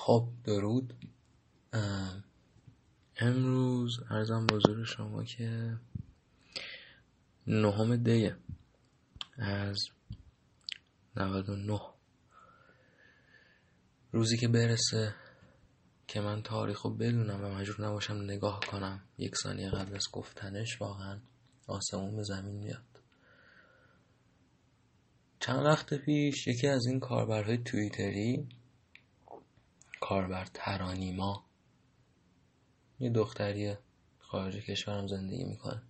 خب درود. امروز ارزم بزرگ شما که نهم دیه از 99 روزی که برسه که من تاریخ رو بدونم و مجبور نباشم نگاه کنم. یک ثانیه قبل از گفتنش واقعا آسمون به زمین میاد. چند وقت پیش یکی از این کاربرهای توییتری کاربر ترانیما یه دختری خارج کشورم زندگی می‌کنه.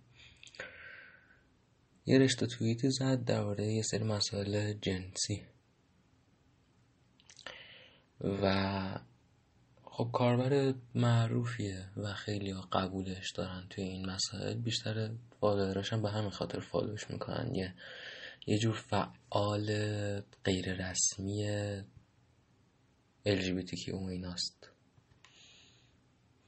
یه رشته توییتی زد درباره یه سری مسائل جنسی. و خب کاربر معروفیه و خیلی قبولش دارن توی این مسائل. بیشتر فالووراش هم به همین خاطر فالوش می‌کنن. یه یه جور فعال غیر رسمی LGBT اون ایناست.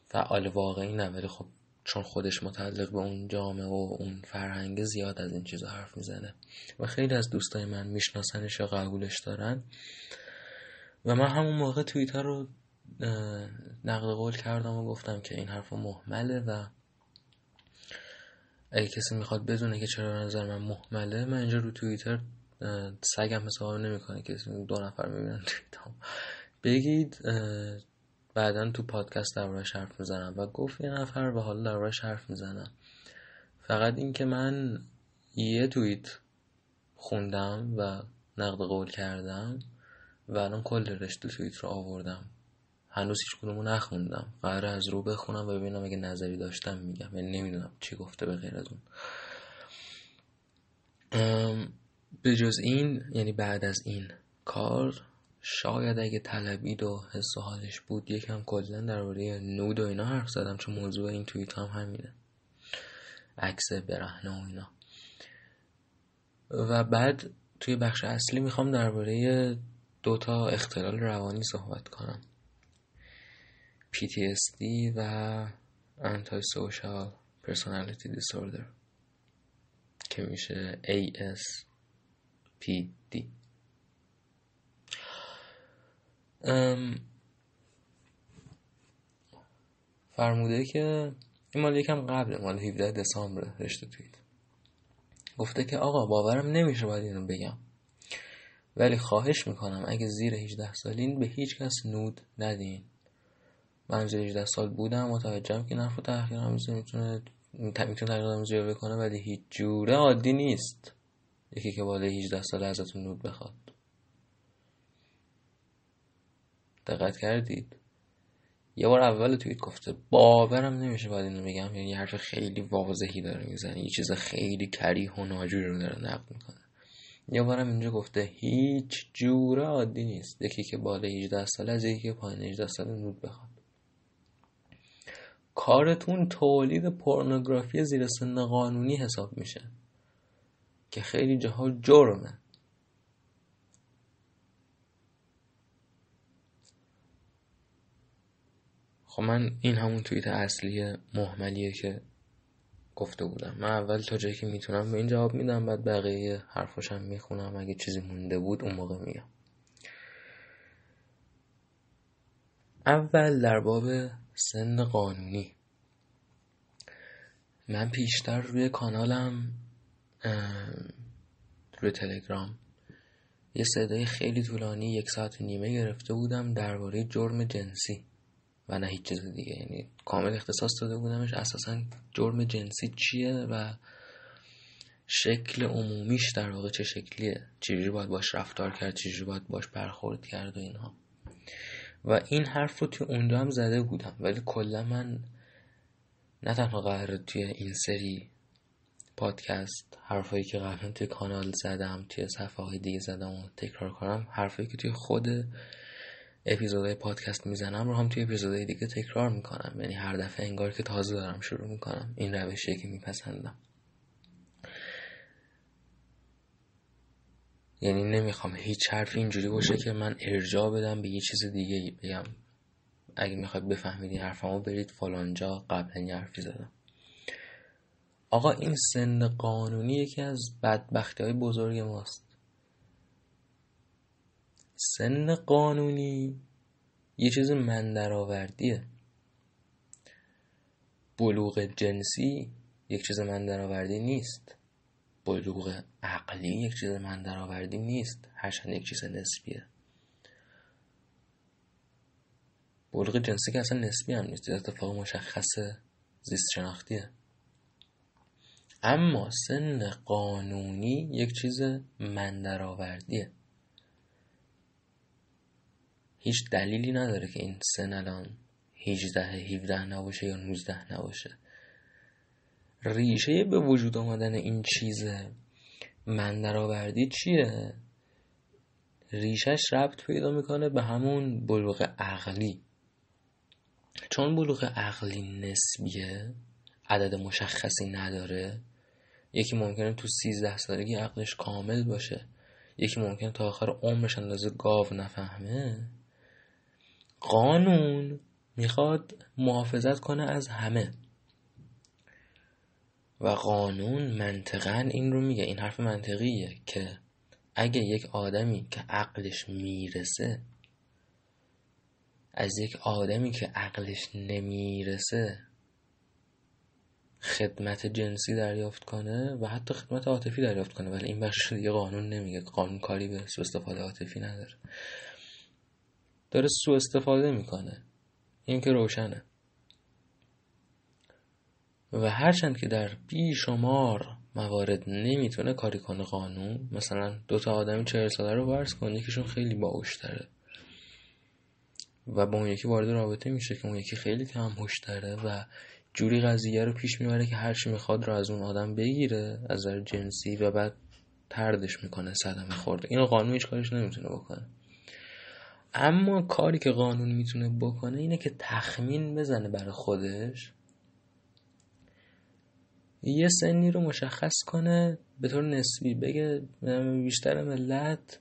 فعال واقعی نه ولی خب چون خودش متعلق به اون جامعه و اون فرهنگ زیاد از این چیزا حرف می‌زنه و خیلی از دوستای من میشناسنش یا قبولش دارن. و من همون موقع توییتر رو نقل قول کردم و گفتم که این حرف محمله و اگه کسی می‌خواد بدونه که چرا نظر من محمله من اینجا رو توییتر سگم حساب نمی‌کنه. کسی دو نفر می‌بینن توییتام بگید بعدا تو پادکست دربارش حرف می‌زنم. و گفت یه نفر و حالا دربارش حرف می‌زنم. فقط اینکه من یه توییت خوندم و نقد قول کردم و الان کل رشته توییت رو آوردم. هنوز هیچ کدومو نخوندم. قرار از رو بخونم و ببینم اگه نظری داشتم میگم. یعنی نمی‌دونم چی گفته به غیر از اون. به جز این یعنی بعد از این کار شاید اگه طلبید و حس و حالش بود یکم کلا درباره نود و اینا حرف زدم چون موضوع این توییت هم همینه. عکس برهنه و اینا. و بعد توی بخش اصلی می‌خوام درباره دوتا اختلال روانی صحبت کنم. PTSD و Antisocial Personality Disorder که میشه ASPD فرموده که این مال یکم قبل مال 17 دسامبر رشته توییت. گفته که آقا باورم نمیشه باید اینو بگم. ولی خواهش می‌کنم اگه زیر 18 سالین به هیچ کس نود ندین. من زیر 18 سال بودم متوجهم که نفع تحقیر آمیزی می‌تونه می‌تونه تحقیر آمیزی بکنه ولی هیچ جوره عادی نیست. یکی که بالای 18 سال ازتون نود بخواد. دقت کردید؟ یه بار اول توییت گفته باورم نمیشه باید اینو میگم یعنی حرف خیلی واضحی داره می‌زنه یه چیز خیلی کریه و ناجوری رو داره نقد می‌کنه. یه بارم اینجا گفته هیچ جوره عادی نیست. یکی که بالای 18 سال از یکی که پایین 18 سال نود بخواد. کارتون تولید پورنوگرافی زیر سن قانونی حساب میشه. که خیلی جاها جرمه. خب من این همون توییت اصلی محملیه که گفته بودم. من اول تا جایی که می‌تونم به این جواب میدم بعد بقیه حرفاشم می‌خونم. اگه چیزی مونده بود اون موقع میگم. اول در باب سن قانونی. من پیشتر روی کانالم روی تلگرام یه صدای خیلی طولانی یک ساعت و نیمه گرفته بودم درباره جرم جنسی. و نه هیچ چیز دیگه. یعنی کامل اختصاص داده بودمش. اساسا جرم جنسی چیه و شکل عمومیش در واقع چه شکلیه؟ چجوری باید باش رفتار کرد؟ چجوری باید باش برخورد کرد و اینها. و این حرف رو توی اونجا هم زده بودم. ولی کلا من نه تنها قرار توی این سری پادکست حرفایی که قبلا توی کانال زدم توی صفحه های دیگه زدم و تکرار کنم حرفایی که توی خود اپیزودهای پادکست می‌زنم رو هم توی اپیزودهای دیگه تکرار می‌کنم. یعنی هر دفعه انگار که تازه دارم شروع می‌کنم. این روشیه که میپسندم. یعنی نمی‌خوام هیچ حرف اینجوری باشه که من ارجاع بدم به یه چیز دیگه بگم اگه می‌خواید بفهمید این حرفمو برید فلانجا قبلا یه حرفی زدم. آقا این سن قانونی یکی از بدبختی های بزرگ ماست. سن قانونی. یه چیز من درآوردیه. بلوغ جنسی یک چیز من درآوردی نیست. بلوغ عقلی یک چیز من درآوردی نیست. هرچند یک چیز نسبیه. بلوغ جنسی که اصلا نسبی هم نیست. اتفاق مشخص زیست شناختیه اما سن قانونی یک چیز من درآوردیه. هیچ دلیلی نداره که این سن الان 18 17 نباشه یا 19 نباشه. ریشه به وجود آمدن این چیز من درآوردی چیه؟ ریشش ربط پیدا می‌کنه به همون بلوغ عقلی. چون بلوغ عقلی نسبیه عدد مشخصی نداره یکی ممکنه تو سیزده سالگی عقلش کامل باشه یکی ممکنه تا آخر عمرش اندازه گاو نفهمه. قانون می‌خواد محافظت کنه از همه. و قانون منطقا این رو میگه این حرف منطقیه که اگه یک آدمی که عقلش می‌رسه از یک آدمی که عقلش نمی‌رسه خدمت جنسی دریافت کنه و حتی خدمت عاطفی دریافت کنه. ولی این بخش دیگه قانون نمیگه. قانون کاری به سو استفاده عاطفی نداره. داره سو استفاده می‌کنه. این که روشنه. و هرچند که در بیشمار موارد نمی‌تونه کاری کنه قانون مثلا دو تا آدمی چهل ساله رو ورز کن یکیشون خیلی باهوشتره. و با اون یکی وارد رابطه میشه که اون یکی خیلی کم هوش داره و جوری قضیه رو پیش می‌بره که هرچی می‌خواد رو از اون آدم بگیره از نظر جنسی و بعد تردش می‌کنه صدمه خورده. اینو قانون هیچ کارش نمی‌تونه بکنه. اما کاری که قانون می‌تونه بکنه اینه که تخمین بزنه برای خودش. یه سنی رو مشخص کنه به طور نسبی بگه بیشتر ملت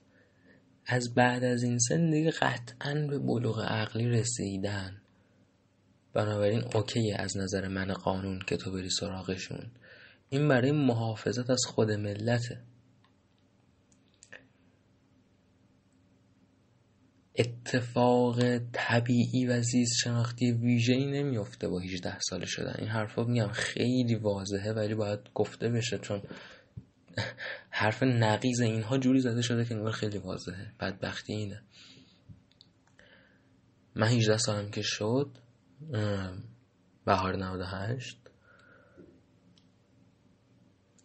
از بعد از این سن دیگه قطعا به بلوغ عقلی رسیدن. بنابراین اوکی از نظر من قانون که تو بری سراغشون. این برای محافظت از خود ملته. اتفاق طبیعی و زیست شناختی ویژه ای نمیفته با 18 ساله شدن. این حرفا میگم خیلی واضحه ولی باید گفته بشه چون حرف نقیز اینها جوری زده شده که نور خیلی واضحه. بدبختی اینه. من 18 سالم که شد بهار 98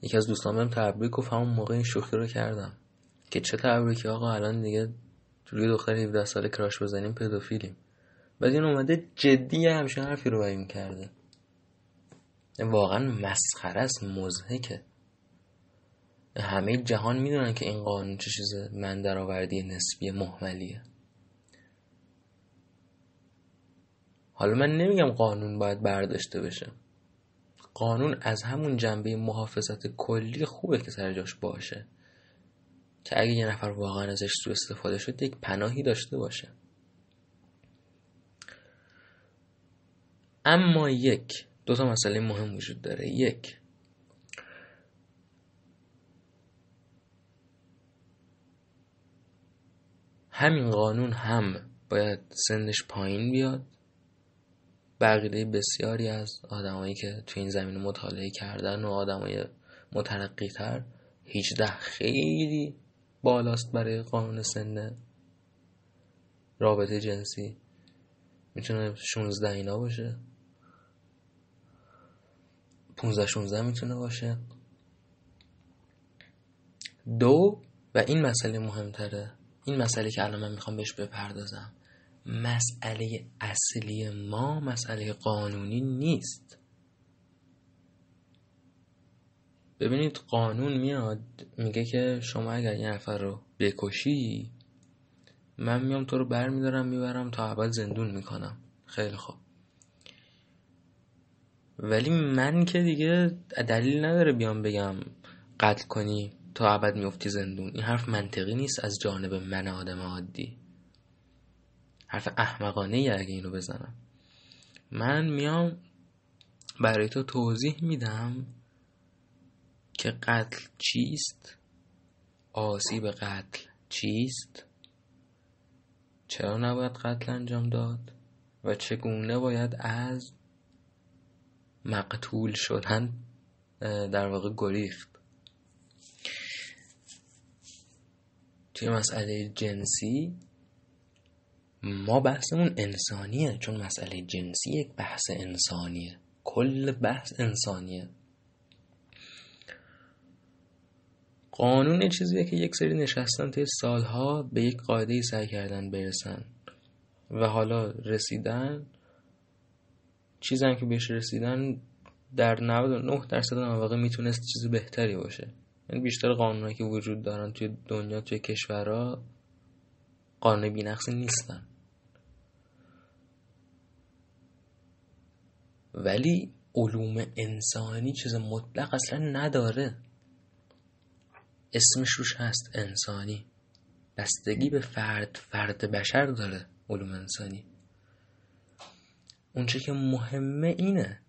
یکی از دوستان بهم تبریک گفت همون موقع این شوخی رو کردم. که چه تبریکی آقا الان دیگه روی دختر 17 ساله کراش بزنیم پدوفیلیم. بعد این اومده جدی همچین حرفی رو بیان کرده. واقعا مسخره است مزهکه همه جهان می‌دونن که این قانون چه چیز من درآوردی نسبی محملیه. حالا من نمیگم قانون باید برداشته بشه. قانون از همون جنبه محافظت کلی خوبه که سر جاش باشه. که اگه یه نفر واقعا ازش سو استفاده شد یک پناهی داشته باشه. اما یک دو تا مسئله مهم وجود داره. یک همین قانون هم باید سنش پایین بیاد. بقیده بسیاری از آدمایی که تو این زمین مطالعه کردن و آدمای مترقی تر 18 خیلی بالاست برای قانون سن رابطه جنسی. می‌تونه 16 اینا باشه. 15 16 می‌تونه باشه. دو و این مسئله مهمتره. این مسئله که الان من می‌خوام بهش بپردازم. مسئله اصلی ما مسئله قانونی نیست. ببینید قانون میاد میگه که شما اگر یه نفر رو بکشی من میام تو رو بر میدارم می‌برم تا ابد زندون می‌کنم. خیلی خوب. ولی من که دیگه دلیل نداره بیام بگم قتل کنی تا ابد میفتی زندون. این حرف منطقی نیست از جانب من آدم عادی. حرف احمقانه ای اگه اینو بزنم. من میام برای تو توضیح میدم که قتل چیست؟ آسیب قتل چیست؟ چرا نباید قتل انجام داد؟ و چگونه باید از مقتول شدن در واقع گریخت؟ توی مسئله جنسی ما بحثمون انسانیه چون مسئله جنسی یک بحث انسانیه. کل بحث انسانیه. قانون چیزیه که یک سری نشستن توی سالها به یک قاعده سعی کردن برسن و حالا رسیدن چیزی که بهش رسیدن در 99 درصد مواقع می‌تونست چیز بهتری باشه. یعنی بیشتر قانونهایی که وجود دارن توی دنیا توی کشورها قانون بینقصی نیستن. ولی علوم انسانی چیز مطلق اصلا نداره. اسمش روش هست انسانی. بستگی به فرد فرد بشر داره علوم انسانی. اونچه که مهمه اینه.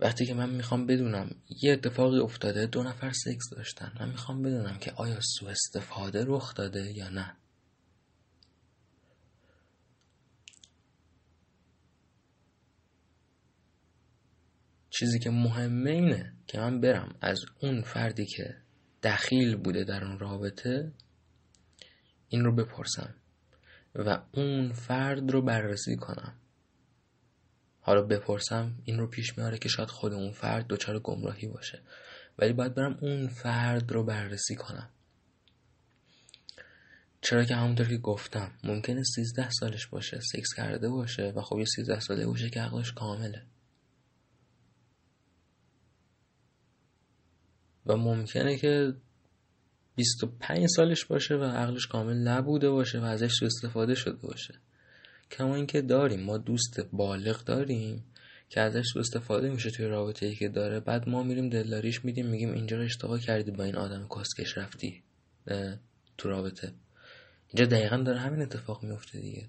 وقتی که من می‌خوام بدونم یه اتفاقی افتاده دو نفر سکس داشتن. من می‌خوام بدونم که آیا سو استفاده رخ داده یا نه. چیزی که مهمه اینه که من برم از اون فردی که دخیل بوده در اون رابطه این رو بپرسم و اون فرد رو بررسی کنم. حالا بپرسم این رو پیش میاره که شاید خود اون فرد دچار گمراهی باشه. ولی باید برم اون فرد رو بررسی کنم. چرا که همونطور که گفتم ممکنه 13 سالش باشه سکس کرده باشه و خب یه 13 ساله باشه که عقلش کامله. و ممکنه که 25 سالش باشه و عقلش کامل نبوده باشه و ازش سو استفاده شده باشه. کما اینکه داریم ما دوست بالغ داریم که ازش سو استفاده میشه توی رابطه ای که داره. بعد ما میریم دلاریش میدیم میگیم اینجا رو اشتباه کردی با این آدم کسکش رفتی تو رابطه. اینجا دقیقا داره همین اتفاق میفته دیگه.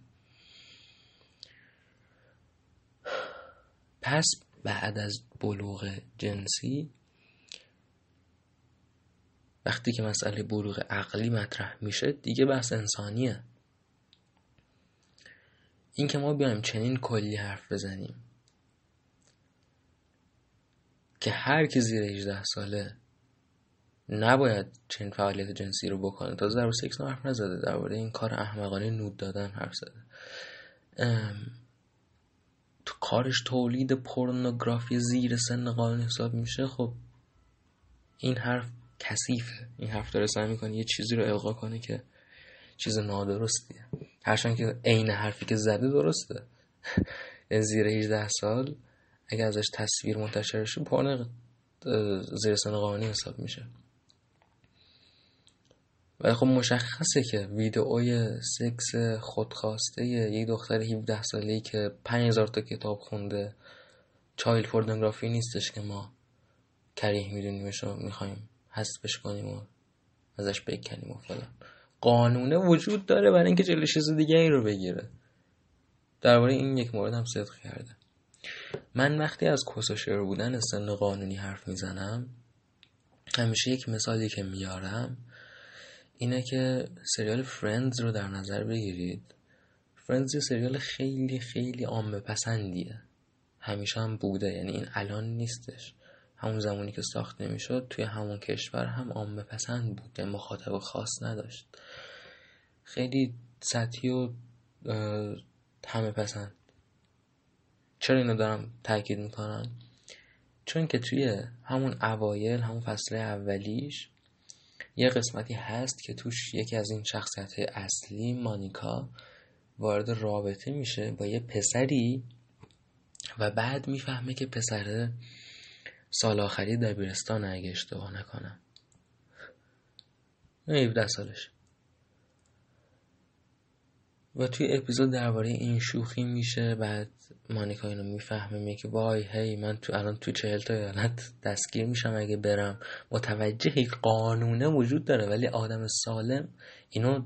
پس بعد از بلوغ جنسی وقتی که مسئله بلوغ عقلی مطرح میشه دیگه بحث انسانیه. این که ما بیایم چنین کلی حرف بزنیم که هر کی زیر 18 ساله نباید چنین فعالیت جنسی رو بکنه. تازه در سکس حرف نزده درباره این کار احمقانه نود دادن حرف زده. تو کارش تولید پورنوگرافی زیر سن قانون حساب میشه خب این حرف کثیفه. این حرف داره سعی می‌کنه یه چیزی رو القا کنه که چیز نادرستیه هرچند که عین حرفی که زده درسته. زیر 18 سال اگه ازش تصویر منتشر شه پارن زیر سن قانونی حساب میشه. ولی خب مشخصه که ویدئوی سکس خودخواسته یک دختر 17 ساله که 5000 تا کتاب خونده چایل پورنوگرافی نیستش که ما کریه میدونیمش و می‌خوایم حذفش کنیم و ازش بکنیم و فلان. قانونه وجود داره برای اینکه جلوی چیز دیگه ای رو بگیره. درباره این یک مورد هم صدق کرده من وقتی از کسوشر بودن سن قانونی حرف می‌زنم همیشه یک مثالی که میارم اینه که سریال Friends رو در نظر بگیرید. Friends یه سریال خیلی خیلی عامه پسندیه همیشه هم بوده یعنی این الان نیستش. همون زمانی که ساخت نمی‌شد توی همون کشور هم عامه پسند بود یعنی مخاطب خاص نداشت. خیلی سطحی و همه پسند. چرا اینو دارم تاکید می‌کنم؟ چون که توی همون اوایل همون فصل اولیش یه قسمتی هست که توش یکی از این شخصیت اصلی مانیکا وارد رابطه میشه با یه پسری و بعد می‌فهمه که پسره سال آخری دبیرستان اگه اشتباه نکنم. 17 سالش. و توی اپیزود درباره این شوخی میشه بعد مانیکا اینو می‌فهمه میگه وای هی من تو الان تو چهل تا ایالت دستگیر میشم اگه برم. متوجه یک قانونه وجود داره ولی آدم سالم اینو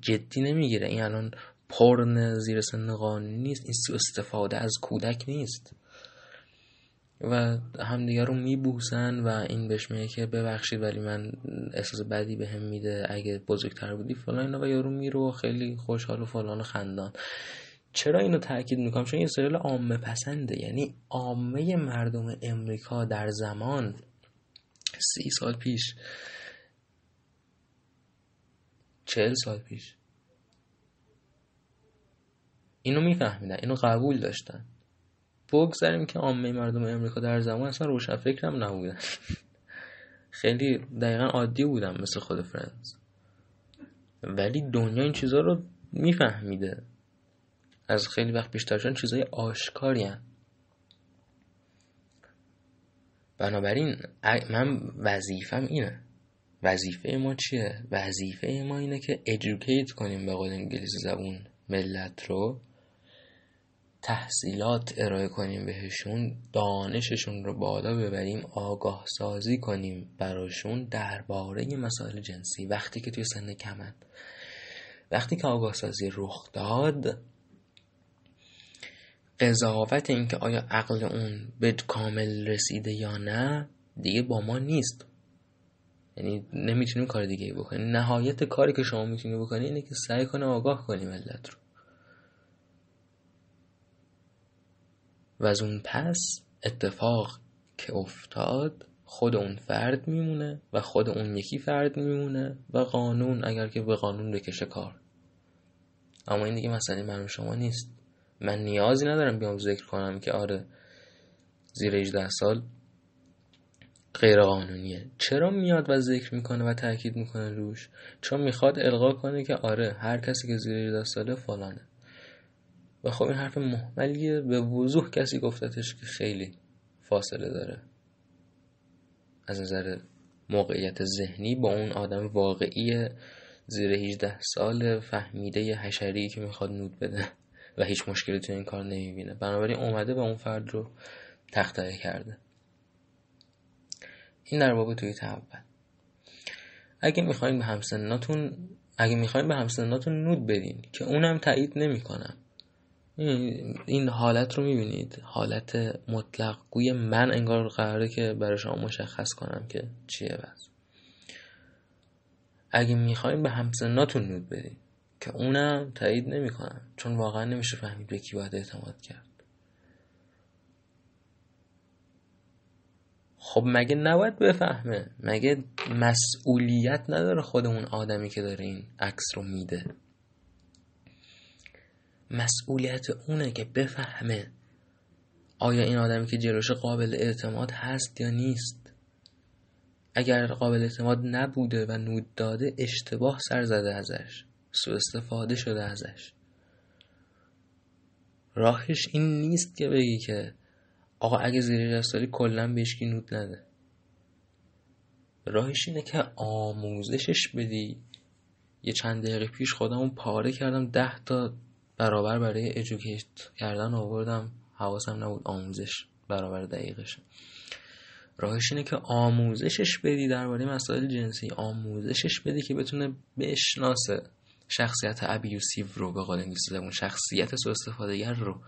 جدی نمی‌گیره. این الان پرن زیر سن قانونی نیست این استفاده از کودک نیست. و همدیگه رو میبوسن و این بهش میگه که ببخشید ولی من احساس بدی به هم میده اگه بزرگتر بودی فلان و یارو میرو خیلی خوشحال و فلان و خندان. چرا اینو تاکید می‌کنم؟ چون این سریال عامه پسنده. یعنی عامه مردم امریکا در زمان سی سال پیش چهل سال پیش. اینو میفهمیدن اینو قبول داشتن. بگذاریم که عامه مردم امریکا در زمان اصلا روشن فکرم نبودن. خیلی دقیقا عادی بودن مثل خود فرنز ولی دنیا این چیزها رو میفهمیده. از خیلی وقت بیشترشان چیزای آشکاری هن. بنابراین من وظیفم اینه. وظیفه ما چیه؟ وظیفه ما اینه که educate کنیم به قول انگلیسی زبون ملت رو. تحصیلات ارائه کنیم بهشون دانششون رو بالا ببریم آگاه سازی کنیم براشون درباره مسائل جنسی. وقتی که توی سن کمن وقتی که آگاه سازی رخ داد قضاوت اینکه آیا عقل اون به کامل رسیده یا نه دیگه با ما نیست. یعنی نمی‌تونیم کار دیگه بکنیم. نهایت کاری که شما می‌تونی بکنی اینه که سعی کنه آگاه کنی ملت رو. و از اون پس اتفاق که افتاد خود اون فرد میمونه و خود اون یکی فرد میمونه و قانون اگر که به قانون بکشه کار. اما این دیگه مسئله من شما نیست. من نیازی ندارم بیام ذکر کنم که آره زیر 18 سال غیر قانونیه چرا میاد و ذکر می‌کنه و تاکید می‌کنه روش؟ چون می‌خواد القا کنه که آره هر کسی که زیر 18 ساله فلانه. و خب این حرف محملیه. به وضوح کسی گفتتش که خیلی فاصله داره. از نظر موقعیت ذهنی با اون آدم واقعی زیر 18 سال فهمیده حشری که می‌خواد نود بده و هیچ مشکلی تو این کار نمی‌بینه. بنابراین اومده و اون فرد رو تختایه کرده. این در باب توی اول اگه می‌خواین به همسناتون اگه می‌خواین به همسناتون نود بدین که اونم تایید نمی‌کنم این حالت رو می‌بینید. حالت مطلق. گوی من انگار قراره که برای شما مشخص کنم که چیه بس اگه می‌خواین به همسناتون نود بدین که اونم تایید نمی‌کنم چون واقعا نمیشه فهمید به کی باید اعتماد کرد. خب مگه نباید بفهمه؟ مگه مسئولیت نداره خود اون آدمی که داره این عکس رو میده؟ مسئولیت اونه که بفهمه آیا این آدمی که جلوش قابل اعتماد هست یا نیست. اگر قابل اعتماد نبوده و نود داده اشتباه سر زده ازش سو استفاده شده ازش. راهش این نیست که بگی که آقا اگه زیر سالی کلا بهش نود نده. راهش اینه که آموزشش بدی. یه چند دقیقه پیش خودمون پاره کردم ده تا برابر برای ادوکیت کردن آوردم. حواسم نبود آموزش برابر دقیقش. راهش اینه که آموزشش بدی درباره مسائل جنسی. آموزشش بدی که بتونه بشناسه شخصیت ابیوسیو رو به قول انگلیسی اون شخصیت استفاده رو.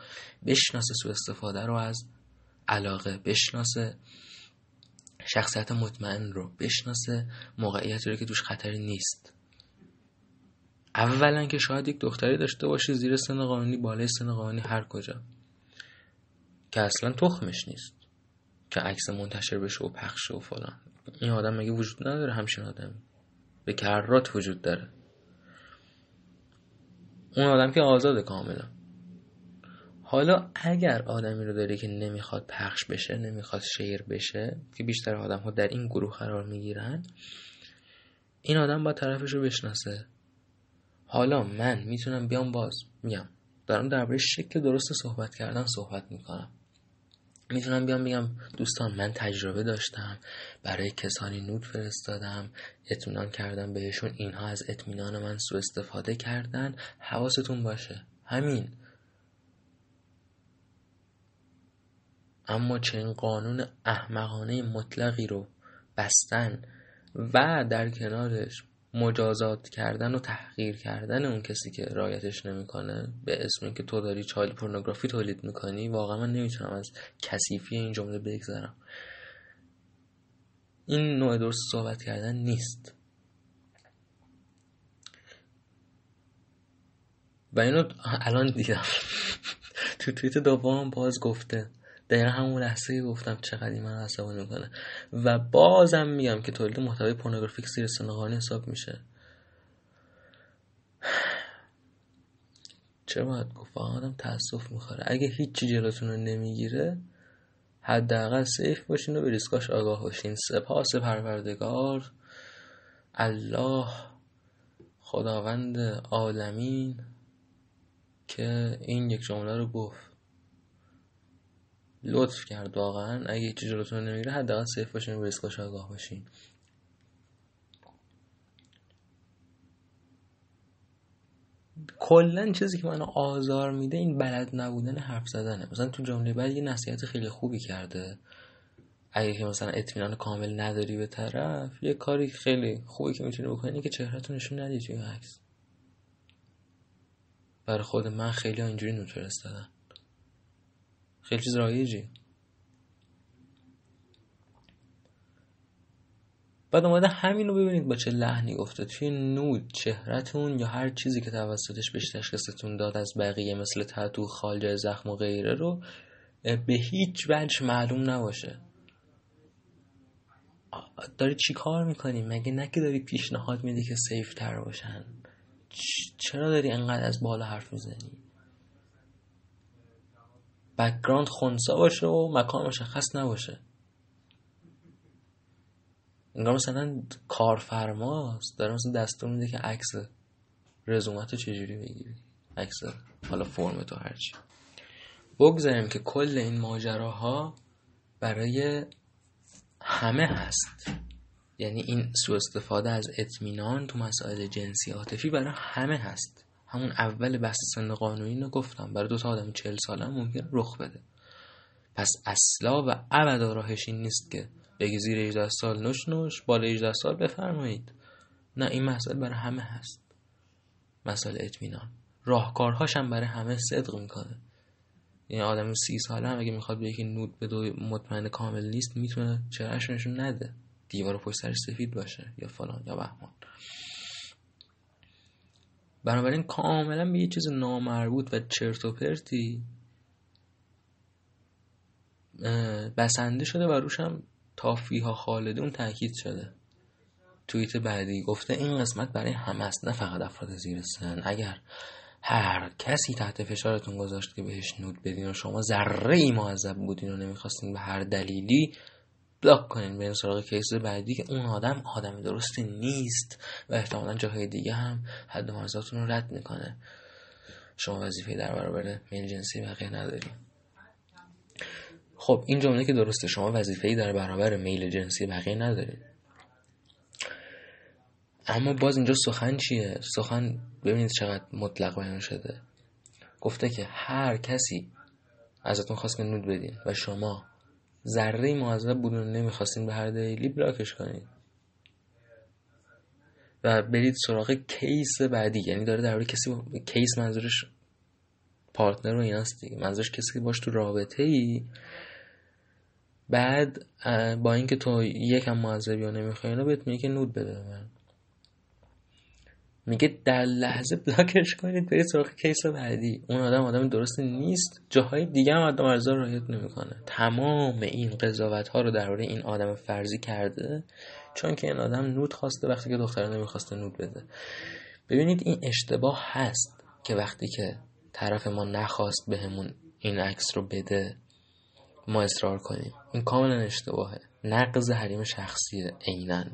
بشناسه سو استفاده رو از علاقه. بشناسه شخصیت مطمئن رو. بشناسه موقعیتی رو که توش خطری نیست. اولا که شاید یک دختری داشته باشه زیر سن قانونی بالای سن قانونی هر کجا. که اصلا تخمش نیست. که عکس منتشر بشه و پخش و فلان. این آدم مگه وجود نداره؟ همچین آدمی به کرات وجود داره. اون آدم که آزاده کاملا. حالا اگر آدمی رو داری که نمی‌خواد پخش بشه نمی‌خواد شیر بشه که بیشتر آدم ها در این گروه قرار می‌گیرن این آدم با طرفش رو بشناسه. حالا من می‌تونم بیام باز؟ میگم. دارم درباره شکل درست صحبت کردن صحبت می‌کنم. می‌تونم بیام بگم دوستان من تجربه داشتم. برای کسانی نود فرستادم. اطمینان کردم بهشون اینها از اطمینان من سوء استفاده کردن. حواستون باشه. همین. اما چنین قانون احمقانه مطلقی رو بستن و در کنارش مجازات کردن و تحقیر کردن اون کسی که رایتش نمی‌کنه به اسم اینکه تو داری چایلد پورنوگرافی تولید می‌کنی واقعا من نمی‌تونم از کثیفی این جمله بگذرم. این نوع درست صحبت کردن نیست. و اینو الان دیدم. تو توییت دوم باز گفته. دقیقا همون لحظه گفتم چقدر من عصبانی می‌کنه. و بازم میگم که تولید محتوای پورنوگرافیک زیر سن حساب میشه. چرا باید گفت؟ آدم تاسف می‌خوره. اگه هیچی جلوتون رو نمی‌گیره حداقل سیف باشین و به ریسکاش آگاه باشین. سپاس پروردگار. الله خداوند عالمین که این یک جمله رو گفت. لطف کرد واقعا. اگه هیچی جلوتون نمی‌گیره حداقل سیف باشین و ریسکاش آگاه باشین. کلا چیزی که منو آزار میده این بلد نبودن حرف زدنه. مثلا تو جمله بعد یه نصیحت خیلی خوبی کرده. اگه که مثلا اطمینان کامل نداری به طرف یه کاری خیلی خوبی که می‌تونی بکنی که چهرهتون نشون ندی توی عکس. برای خود من خیلی اینجوری نوت فرستادن. خیلی چیز رایجی بعد اومده همین رو ببینید با چه لحنی گفته. توی نود چهرتون یا هر چیزی که توسطش بهش تشخیصتون داد از بقیه مثل تتو خالجه زخم و غیره رو به هیچ وجه معلوم نباشه. داری چی کار می‌کنی؟ مگه نه که داری پیشنهاد میدی که سیف تر باشن چرا داری انقدر از بالا حرف می‌زنی؟ بکگراند خونسا باشه و مکان مشخص نباشه. انگار مثلا کارفرماست. داره مثلا دستور میده که عکس رزومت رو چجوری بگیری. عکس حالا فرم تو هرچی بگذاریم که کل این ماجراها برای همه هست. یعنی این سوء استفاده از اطمینان تو مسائل جنسی عاطفی برای همه هست. همون اول بحث سن قانونی رو گفتم. برای دو تا آدم چل ساله هم ممکن رخ بده. پس اصلا و ابدا راهش این نیست که بگی زیر 18 سال نوش نوش بالا 18 سال بفرمایید. نه این مسئله برای همه هست. مسئله اطمینان. راهکارهاش هم برای همه صدق می‌کنه. یعنی آدم سی ساله هم اگه می‌خواد به یکی نود به دو مطمئن کامل نیست می‌تونه چهرهش نشون نده؟ دیوار پشت سرش سفید باشه یا فلان یا بهمان. بنابراین کاملا به یه چیز نامربوط و چرت و پرتی بسنده شده و روش هم تافیها خالدون تاکید شده. توییت بعدی گفته این قسمت برای همه است نه فقط افراد زیر سن. اگر هر کسی تحت فشارتون گذاشت که بهش نود بدین و شما ذره ای معذب بودین و نمی‌خواستین به هر دلیلی بلاک کنین به سراغ کیس بعدی که اون آدم آدم درستی نیست و احتمالا جاهای دیگه هم حد مرزاتون رو رد می‌کنه. شما وظیفه در برابر میل جنسی بقیه نداریم خب این جمله که درسته شما وظیفه‌ای در برابر میل جنسی بقیه ندارید اما باز اینجا سخن چیه؟ سخن ببینید چقدر مطلق بیان شده. گفته که هر کسی ازتون خواست که nude بدین و شما ذره معذب بودین و نمی‌خواستین به هر دلیلی block ش کنید و برید سراغ case بعدی یعنی داره در کسی case منظورش partner و ایناست دیگه. منظورش کسی که باش تو رابطه ای بعد با اینکه تو یکم معذبی ها نمی‌خوای بهت میگه که nude بده من. میگه در لحظه block ش کنید برید سراغ case بعدی. اون آدم آدم درست نیست. جاهای دیگه هم آدم ارزا رایت نمی‌کنه. تمام این قضاوت ها رو درباره این آدم فرضی کرده چون که این آدم نود خواسته وقتی که دختره نمی‌خواسته نود بده. ببینید این اشتباه هست که وقتی که طرف ما نخواست بهمون این عکس رو بده ما اصرار کنیم. این کاملا اشتباهه. نقض حریم شخصیه عینا.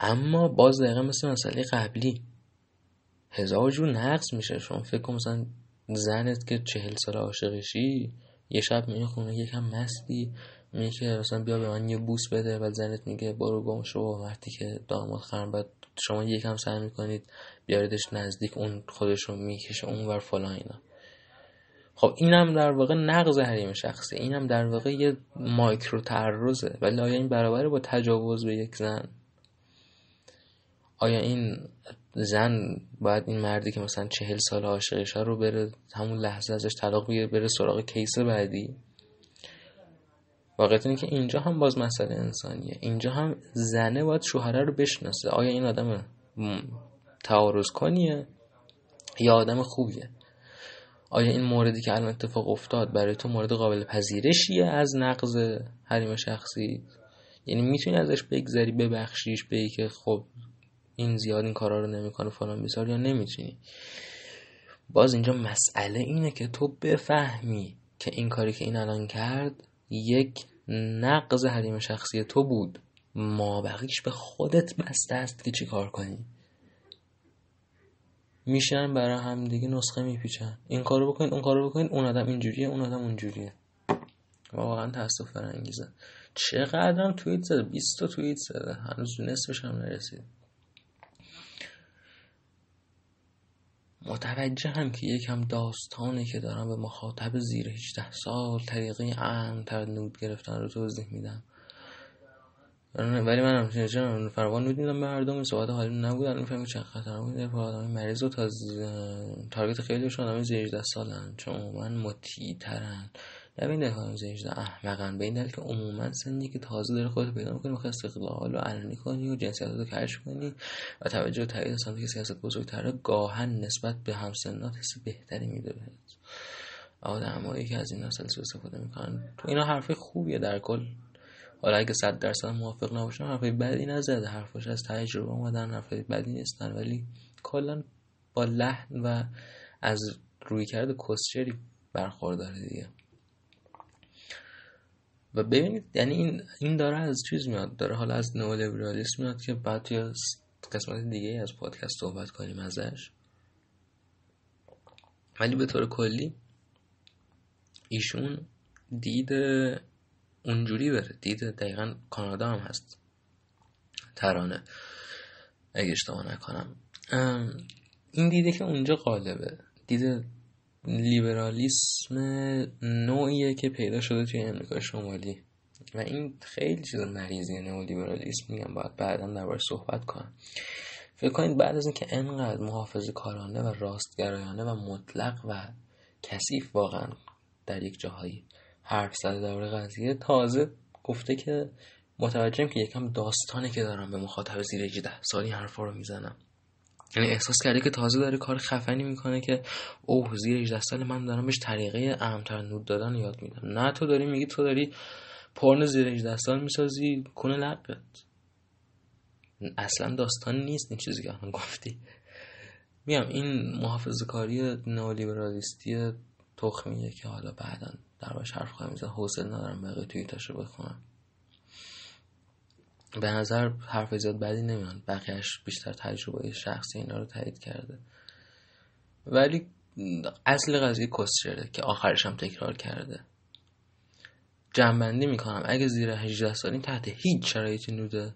اما باز دقیقا مثل مسئله قبلی. هزار جور نقص میشه. شما فکر کن مثلا زنت که چهل سال عاشقشی یه شب میگه خونه یکم مستی میگه که مثلا بیا به من یه بوس بده و زنت میگه برو گم شو. وقتی که داماد خرم بعد شما یکم سعی می‌کنید بیاریدش نزدیک اون خودش رو می‌کشه اون ور فلان اینا. خب اینم در واقع نقض حریم شخصی اینم در واقع یه مایکرو تعرضه آیا این برابره با تجاوز به یک زن؟ آیا این زن باید این مردی که مثلا چهل سال عاشقش رو بره همون لحظه ازش طلاق بگیره بره سراغ کیس بعدی؟ واقعیت اینه که اینجا هم باز مسئله انسانیه. اینجا هم زنه باید شوهره رو بشناسه. آیا این آدم تعارض کنیه یا آدم خوبیه؟ آیا این موردی که الان اتفاق افتاد برای تو مورد قابل پذیرشیه از نقض حریم شخصی؟ یعنی می‌تونی ازش بگذری ببخشیش به که خب این زیاد این کارا رو نمی‌کنه فلان بیسار یا نمی‌تونی. باز اینجا مسئله اینه که تو بفهمی که این کاری که این الان کرد یک نقض حریم شخصی تو بود. ما بقیش به خودت بسته است که چی کار کنی. میشن برای هم دیگه نسخه میپیچن. این کارو بکنید اون کارو بکنید اون آدم اینجوریه اون آدم اونجوریه. واقعا تاسف برانگیزه. چقدرم توییت زده؟ 20 تا توییت زده. هنوز نصفش هم نرسید. متوجه هم که یکم داستانی که دارم به مخاطب زیر 18 سال طریقه امن نود گرفتن رو توضیح میدم. ولی من هم فروان نود میدم به مردم صحبت حالی نبودن می‌فهمی چه خطر بوده آدم مریض و تا تارگت خیلیشون آدم زیر 18 سالن چون من مطیع ترن نه به این دلیل احمقن به این دلیل که عموما سنی که تازه داره خودت پیدا می‌کنی می‌خوای استقلال رو علنی کنی و جنسیت رو کشف کنی و توجه و تایید سمتی که سیاست بزرگتره گاهن نسبت به همسنات حس بهتری میده بهت. آدمایی که از این نسل استفاده می‌کنن. تو اینا حرفی خوبیه در کل. حالا اگه صد درصد موافق نباشن حرفی بدی نزده حرفش از تجربه اومدن حرفی بدی نیستن. ولی کلا با لحن و از روی کرده کسچری برخورداره دیگه. و ببینید یعنی این این داره از چیز میاد داره حالا از نئولیبرالیسم میاد که بعد توی قسمت دیگه از پادکست صحبت کنیم ازش. ولی به طور کلی ایشون دید اونجوری بره دید دقیقا کانادا هم هست. ترانه. اگه اشتباه نکنم. این دیده که اونجا غالبه. دید لیبرالیسم نوعیه که پیدا شده توی امریکا شمالی. و این خیلی چیز مریضی نو لیبرالیسم. میگم باید بعدا درباره صحبت کنم. فکر کنید بعد از اینکه انقدر محافظ کارانه و راستگرایانه و مطلق و کثیف واقعا در یک جاهایی حرف زده درباره قضیه تازه گفته که متوجهم که یکم داستانه که دارم به مخاطب زیر 18 سالی حرفا رو می‌زنم. یعنی احساس کرده که تازه داره کار خفنی می‌کنه که اوه زیر 18 سال من دارم بهش طریقه اهمتر نود دادن یاد میدم. نه تو داری میگی تو داری پرن زیر 18 سال می‌سازی کنه لقت اصلا داستان نیست این چیزی که الان گفتی. میگم این محافظه کاری نئولیبرالیستی تخمیه که حالا بعدا در باش حرف خواهیم زد. حوصله ندارم بقیه توییتاشو بخونم. به نظر حرف زیاد بدی نمیاد. بقیهش بیشتر تجربه شخصی اینا رو تایید کرده. ولی اصل قضیه کسچره که آخرش هم تکرار کرده. جنبندی می‌کنم. اگه زیر 18 سالین تحت هیچ شرایطی نوده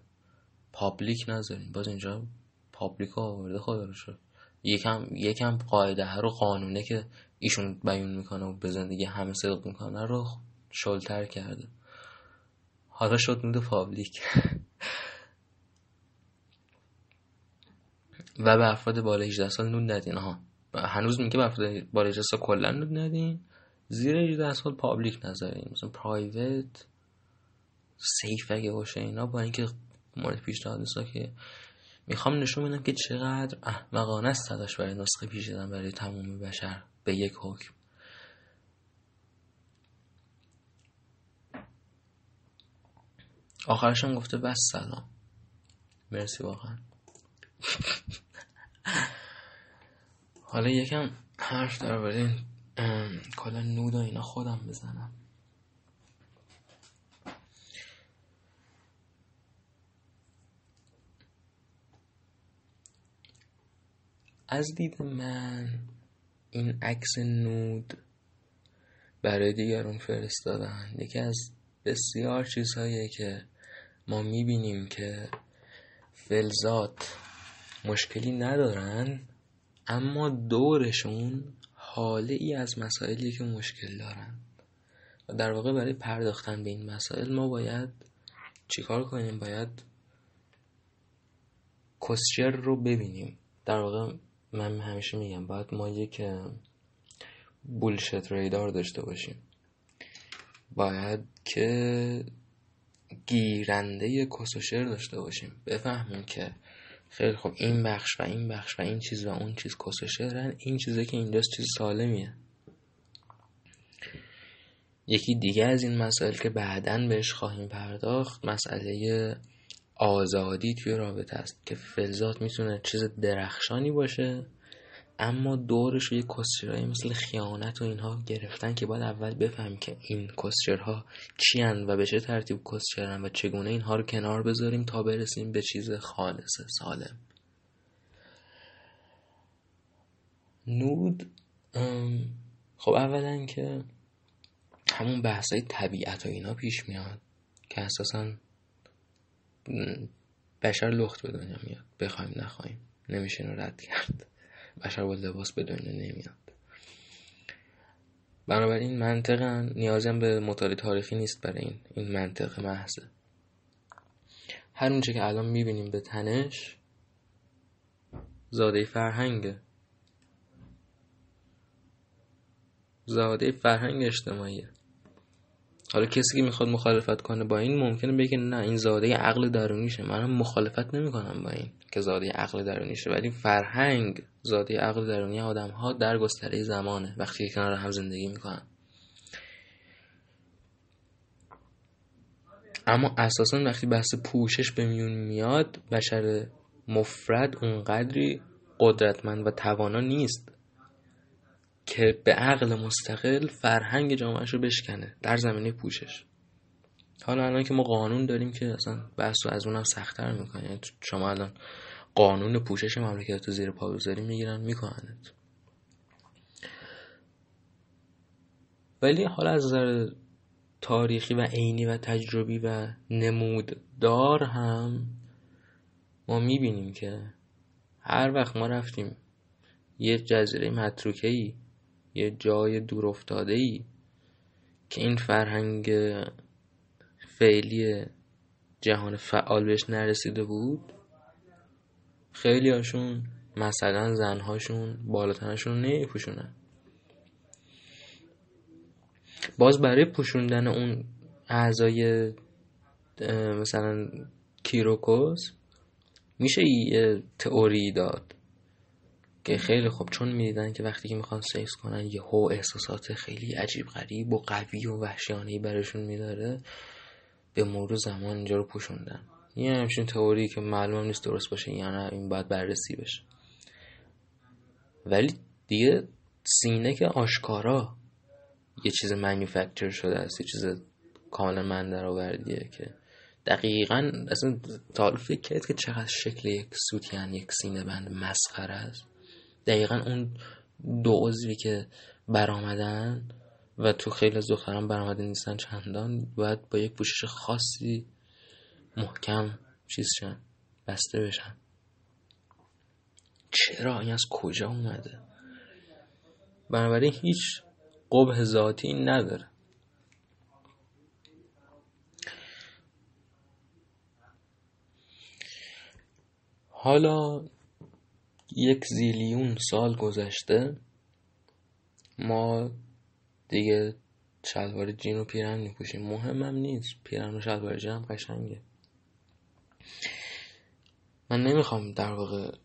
public نذارین. باز اینجا public آورده خدا رو شد یکم یکم قاعده رو قانونه که ایشون بیان می‌کنه و به زندگی همه صدق می‌کنه رو شل‌تر کرده. حالا شد nude public. و به افراد بالای 18 سال nude ندین. ها هنوز میگه به افراد بالای 18 سال کلا nude ندین. زیر 18 سال public نذارین. مثلا private سیف اگه باشه اینا با اینکه مورد پیشنهاد نیست که می‌خوام نشون بدم که چقدر احمقانه است تلاش برای نسخه پیش برای تمام بشر به یک حکم. آخرش هم گفته بس سلام. مرسی واقعا. حالا یکم حرف درباره این کلا نود و اینا خودم بزنم. از دید من این عکس نود برای دیگرون فرستادن یکی از بسیار چیزهاییه که ما می‌بینیم که فلزات مشکلی ندارن اما دورشون حاله ای از مسائلی که مشکل دارن. و در واقع برای پرداختن به این مسائل ما باید چیکار کنیم؟ باید کسچر رو ببینیم. در واقع من همیشه میگم باید ما یک بولشت ریدار داشته باشیم. باید که گیرنده کسوشر داشته باشیم. بفهمیم که خیلی خب این بخش و این بخش و این چیز و اون چیز کسوشرن این چیزه که اینجاست چیز سالمیه. یکی دیگه از این مسائل که بعدا بهش خواهیم پرداخت مسئله آزادی توی رابطه است که فلزات می‌تونه چیز درخشانی باشه. اما دورش یه کسچرهایی مثل خیانت و اینها گرفتن که باید اول بفهمیم که این کسچرها چی و به چه ترتیب کسچرن و چگونه اینها رو کنار بذاریم تا برسیم به چیز خالص سالم. نود خب اولا که همون بحثای طبیعت و اینا پیش میاد که اساسا بشر لخت به دنیا میاد. بخوایم نخواهیم نمیشه رد کرد. بشر با لباس به دنیا نمیاد. بنابراین منطقا نیازی هم به مطالعه تاریخی نیست برای این این منطق محضه هر اونچه که الان می‌بینیم به تنش زاده فرهنگه زاده فرهنگ اجتماعیه حالا کسی که می‌خواد مخالفت کنه با این ممکنه بگه نه این زاده عقل درونیشه. منم مخالفت نمی‌کنم با این. که زاده عقل درونیشه ولی فرهنگ زاده عقل درونی آدم ها در گستره زمانه وقتی که کنار هم زندگی می‌کنن. اما اساسا وقتی بحث پوشش به میون میاد بشر مفرد اونقدری قدرتمند و توانا نیست که به عقل مستقل فرهنگ جامعهش رو بشکنه در زمینه پوشش. حالا الان که ما قانون داریم که اصلا بحث رو از اونم سختتر می‌کنه یعنی شما الان قانون پوشش مملکت رو زیر پا بذاری می‌گیرن میکننت ولی حالا از نظر تاریخی و عینی و تجربی و نموددار هم ما می‌بینیم که هر وقت ما رفتیم یه جزیره متروکه ای یه جای دور افتاده ای که این فرهنگ فعلی جهان فعال بهش نرسیده بود خیلی هاشون مثلا زنهاشون بالاتنشون نمیپوشونن. باز برای پوشوندن اون اعضای مثلا کیروکوس میشه یه تئوری داد که خیلی خوب چون می‌دیدن که وقتی که می‌خوان سیکس کنن یه هو احساسات خیلی عجیب غریب و قوی و وحشیانهی برشون میداره به مرور زمان اینجا رو پوشوندن. یه همچین تئوری که معلوم نیست درست باشه یا نه این باید بررسی بشه. ولی دیگه سینه که آشکارا یه چیز منیفکتر شده است یه چیز کاملا من در آوردیه که دقیقا اصلا تا فکر کرد که چقدر شکل یک سوتیان یک سینه بند مسخره است؟ دقیقا اون دو عضوی که برآمدن و تو خیلی از دختران برآمده نیستن چندان باید با یک پوشش خاصی محکم چیز شن بسته بشن. چرا این از کجا اومده؟ بنابراین هیچ قبه ذاتی نداره. حالا یک زیلیون سال گذشته ما دیگه شلوار جین و پیرن میپوشیم. مهمم نیست. پیرن و شلوار جین هم قشنگه. من نمی‌خوام در واقع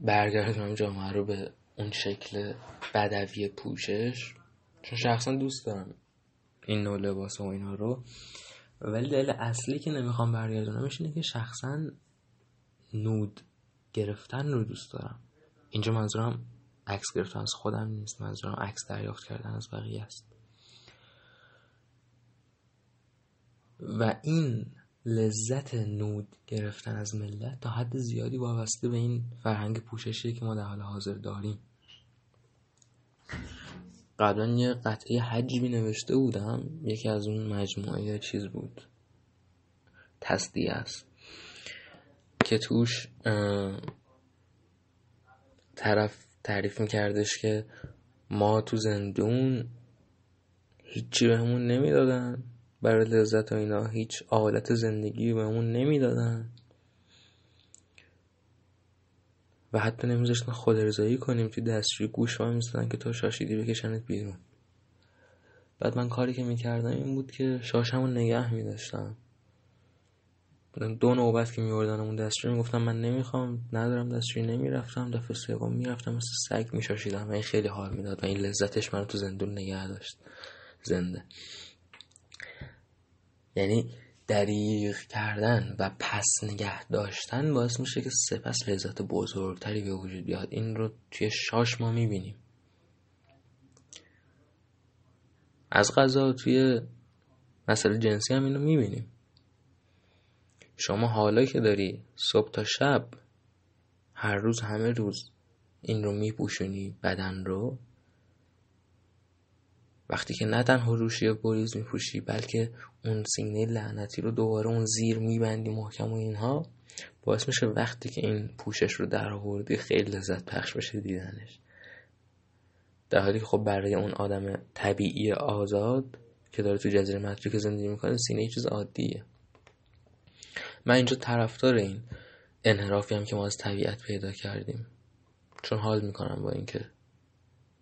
برگردونم جامعه رو به اون شکل بدوی پوشش چون شخصا دوست دارم این نوع لباس و اینا رو. ولی دلیل اصلی که نمی‌خوام برگردونمش اینه که شخصا نود گرفتن رو دوست دارم. اینجا منظورم عکس گرفتن از خودم نیست منظورم عکس دریافت کردن از بقیه است. و این لذت نود گرفتن از ملت تا حد زیادی وابسته به این فرهنگ پوششی که ما در حال حاضر داریم. قبلا یه قطعه حجبی نوشته بودم. یکی از اون مجموعه چیز بود. تصدیه است. که توش طرف تعریف میکردش که ما تو زندون هیچی بهمون نمی‌دادن. برای لذت و اینا هیچ آلت زندگی بهمون نمی‌دادن. و حتی نمیذاشتن خود ارزایی کنیم توی دستشوی گوش وای میستن که تو شاشیدی بکشنت بیرون. بعد من کاری که می‌کردم این بود که شاشمو نگه میداشتم. دو نوبت که میوردن اون دستشوی. می‌گفتم من نمی‌خوام ندارم دستشوی نمی‌رفتم. دفعه سوم می‌رفتم مثل سگ میشاشیدم. و این خیلی حال می‌داد و این لذتش من تو زندون نگه داشت. زنده. یعنی دریغ کردن و پس نگه داشتن باعث میشه که سپس لذت بزرگتری به وجود بیاد. این رو توی شاش ما می‌بینیم. از غذا توی مسئله جنسی هم اینو می‌بینیم. شما حالا که داری صبح تا شب هر روز همه روز این رو میپوشونی بدن رو وقتی که نه تنها روشی یا گریز میپوشی بلکه اون سینه لعنتی رو دوباره اون زیر میبندی محکم و اینها باعث میشه وقتی که این پوشش رو در آوردی خیلی لذت پخش بشه دیدنش. در حالی که خب برای اون آدم طبیعی آزاد که داره تو جزیره متریک زندگی می‌کنه سینه چیز عادیه. من اینجا طرفدار این انحرافی هم که ما از طبیعت پیدا کردیم. چون حال می‌کنم با اینکه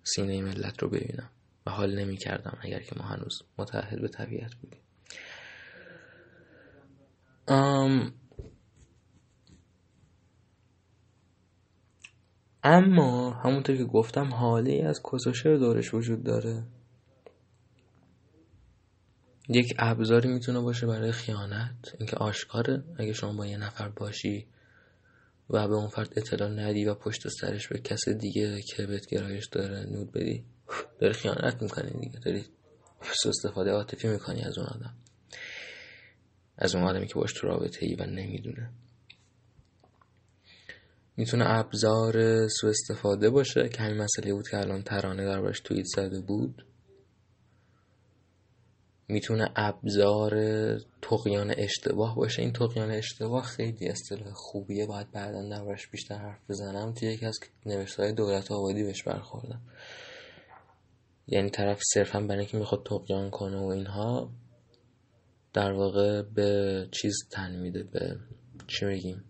سینه ملت رو ببینم. و حال نمی کردم اگر که ما هنوز متحد به طبیعت بودیم. اما همونطور که گفتم حاله از کسوشر دورش وجود داره. یک ابزاری می‌تونه باشه برای خیانت. اینکه آشکاره. اگه شما با یه نفر باشی و به اون فرد اطلاع ندی و پشت سرش به کس دیگه که بهت گرایش داره نود بدی داری خیانت می‌کنی دیگه. داری استفاده عاطفی می‌کنی از اون آدم. از اون آدمی که باش تو رابطه ای و نمی‌دونه. می‌تونه ابزار سو استفاده باشه که همین مسئله بود که الان ترانه در باش توییت زده بود. می‌تونه ابزار تقیان اشتباه باشه. این تقیان اشتباه خیلی اصطلاح خوبیه. باید بعدا دربارش بیشتر حرف بزنم. توی یکی از نوشته های دولت آبادی بهش برخوردم. یعنی طرف صرفا برای اینکه می‌خواد تقیان کنه و اینها در واقع به چیز تن میده به چی میگیم؟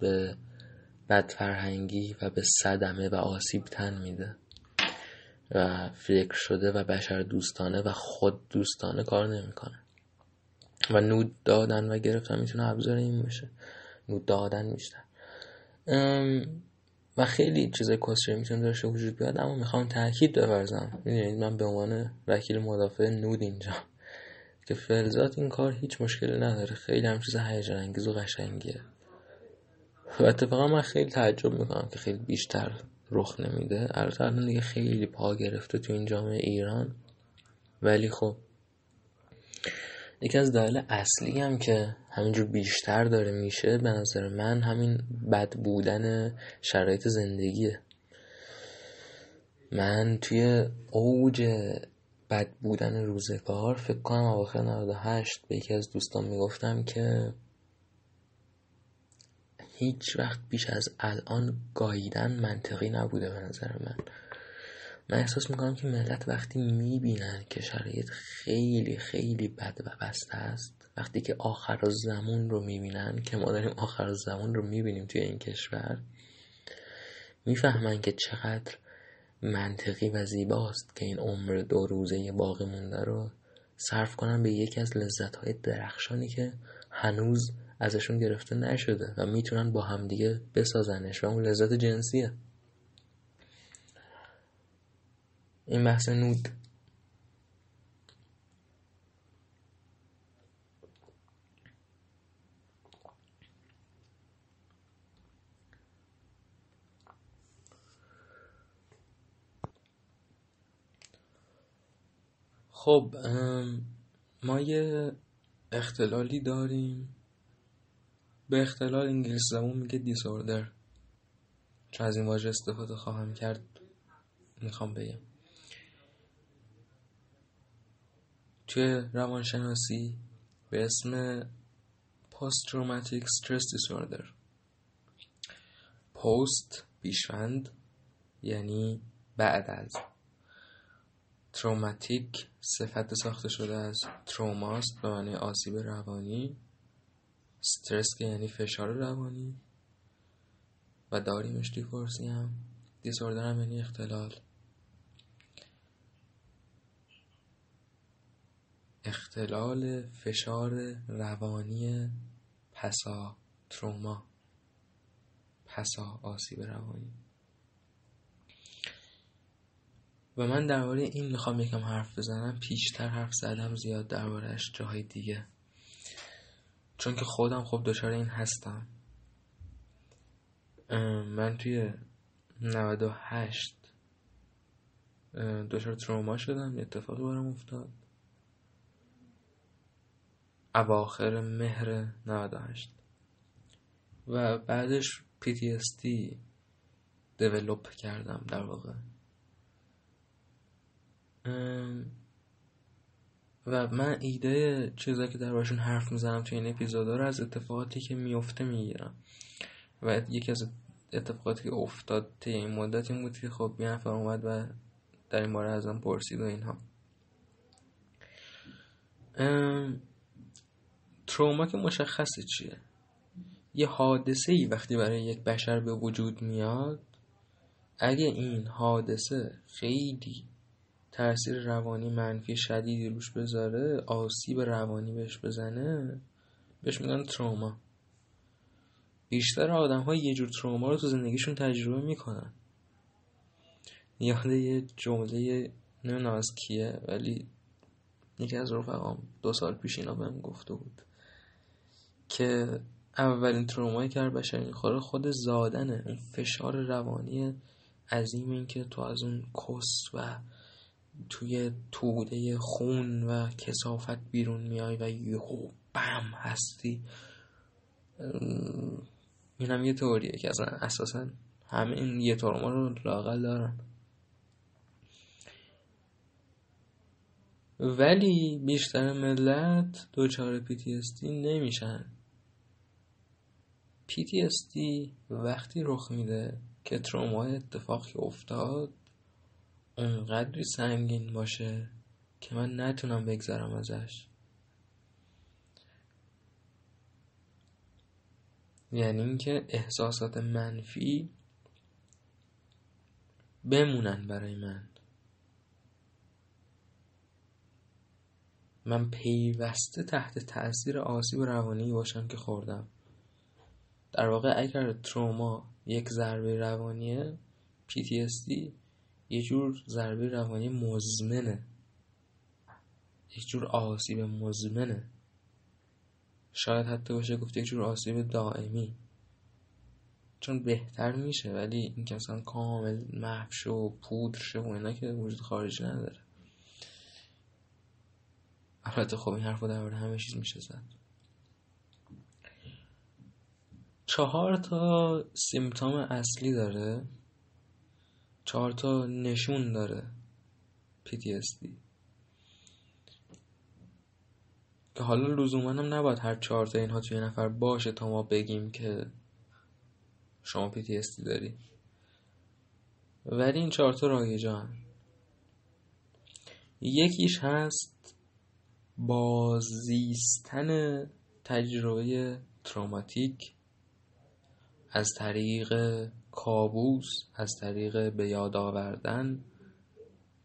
به بدفرهنگی و به صدمه و آسیب تن میده و فکر شده و بشر دوستانه و خود دوستانه کار نمی‌کنه. و نود دادن و گرفتن می‌تونه ابزار این باشه. نود دادن بیشتر. و خیلی چیزای کسری می‌تونه داشته وجود بیاد اما می‌خوام تاکید بورزم می‌دونید من به عنوان وکیل مدافع نود اینجا که فلزات این کار هیچ مشکلی نداره. خیلی هم چیز هیجان انگیز و قشنگیه. و اتفاقا من خیلی تعجب می‌کنم که خیلی بیشتر رخ نمیده. البته الان دیگه خیلی پا گرفته تو این جامعه ایران. ولی خب یکی از دلایل اصلی هم که همینجور بیشتر داره میشه به نظر من همین بد بودن شرایط زندگیه. من توی اوج بد بودن روزگار فکر کنم اواخر 98 به یکی از دوستان می‌گفتم که هیچ وقت بیش از الان گاییدن منطقی نبوده به نظر من. من احساس می‌کنم که ملت وقتی می‌بینن که شرایط خیلی خیلی بد و بسته است وقتی که آخر زمان رو می‌بینن که ما داریم آخر زمان رو می‌بینیم توی این کشور می‌فهمن که چقدر منطقی و زیباست که این عمر دو روزه باقی مونده رو صرف کنن به یکی از لذت درخشانی که هنوز ازشون گرفته نشده و می‌تونن با همدیگه بسازنش و اون لذت جنسیه. این بحث نود. خب ما یه اختلالی داریم. به اختلال انگلیس زبون میگه دیسوردر چون از این واژه استفاده خواهم کرد می‌خوام بگم. توی روانشناسی به اسم پست تروماتیک استرس دیسوردر پست بیشوند یعنی بعد از. تروماتیک صفت ساخته شده از تروماست به معنی آسیب روانی. استرس که یعنی فشار روانی. و داریمش دیفورسی هم. دیسوردر هم یعنی اختلال. اختلال فشار روانی پسا تروما پسا آسیب روانی. و من درباره این می‌خوام یکم حرف بزنم. پیشتر حرف زدم زیاد دربارهش جاهای دیگه. چون که خودم خب دچار این هستم. من توی 98 دچار تروما شدم. اتفاقی برام افتاد. اواخر مهر 98 و بعدش PTSD دیولوپ کردم در واقع. و من ایده چیزایی که دربارشون حرف می‌زنم توی این اپیزودا رو از اتفاقاتی که میفته می‌گیرم. و یکی از اتفاقاتی که افتاد طی این مدت این بود که خب یه نفر اومد و در این باره ازم پرسید و اینها. تروما که مشخصه چیه؟ یه حادثه ای وقتی برای یک بشر به وجود میاد اگه این حادثه خیلی تاثیر روانی منفی شدیدی روش بذاره آسیب روانی بهش بزنه بهش میگن تروما. بیشتر آدم ها یه جور تروما رو تو زندگیشون تجربه می‌کنن. یاد یه جمله نمی‌دونم از کیه ولی یکی از رفقام دو سال پیش اینا بهم گفته بود. که اولین ترومایی که هر بشر می‌خوره خود زادنه. اون فشار روانی عظیم این که تو از اون کس و توی توده خون و کسافت بیرون میای و یهو بم هستی. این هم یه توریه که اصلا اساسا همه این یه تروما رو لاقل دارن ولی بیشتر ملت دوچار PTSD نمیشن. PTSD وقتی رخ میده که تروما اتفاقی افتاد اونقدری سنگین باشه که من نتونم بگذرم ازش. یعنی اینکه احساسات منفی بمونن برای من. من پیوسته تحت تاثیر آسیب روانی باشم که خوردم. در واقع اگر تروما یک ضربه روانیه PTSD یه جور ضربه روانی مزمنه یک جور آسیب مزمنه شاید حتی باشه گفت یک جور آسیب دائمی. چون بهتر میشه ولی این که مثلا کامل محو و پودر شه و اینا که وجود خارجی نداره. البته خب این حرف رو در همه چیز میشه زد چهار تا سیمتوم اصلی داره. چهار تا نشون داره PTSD که حالا لزوما هم نباید هر چهار تا اینها توی نفر باشه تا ما بگیم که شما PTSD داری. ولی این چهار تا رایجان. یکیش هست بازیستن تجربه تروماتیک. از طریق کابوس از طریق به یاد آوردن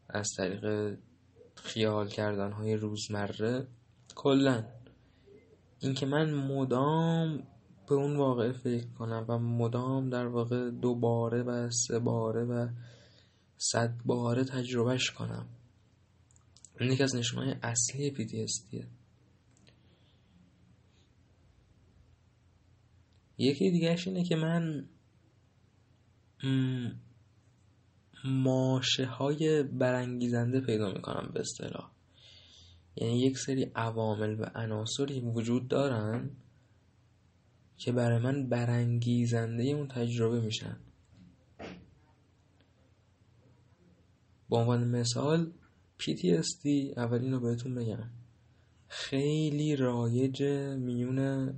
از طریق خیال کردن های روزمره. کلا. اینکه من مدام به اون واقع فکر کنم و مدام در واقع دوباره و سه باره و صد باره تجربهش کنم. این یکی از نشونهای اصلی PTSD یکی دیگهش اینه که من ماشه های برانگیزنده پیدا می‌کنم به اصطلاح. یعنی یک سری عوامل و عناصری وجود دارن که برای من برانگیزنده اون تجربه میشن. به عنوان مثال PTSD اولین رو بهتون بگم. خیلی رایج میون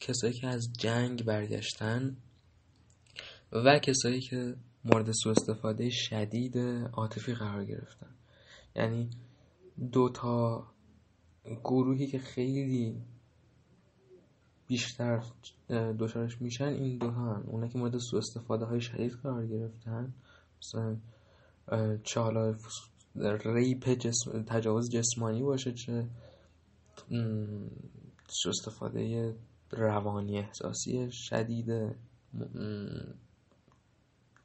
کسایی که از جنگ برگشتن و کسایی که مورد سوء استفاده شدید عاطفی قرار گرفتن. یعنی دو تا گروهی که خیلی بیشتر دچارش میشن این دو هن. اونا که مورد سوء استفاده های شدید قرار گرفتن. مثلا چه ریپ جسم، تجاوز جسمانی باشه چه سوء استفاده روانی احساسی شدید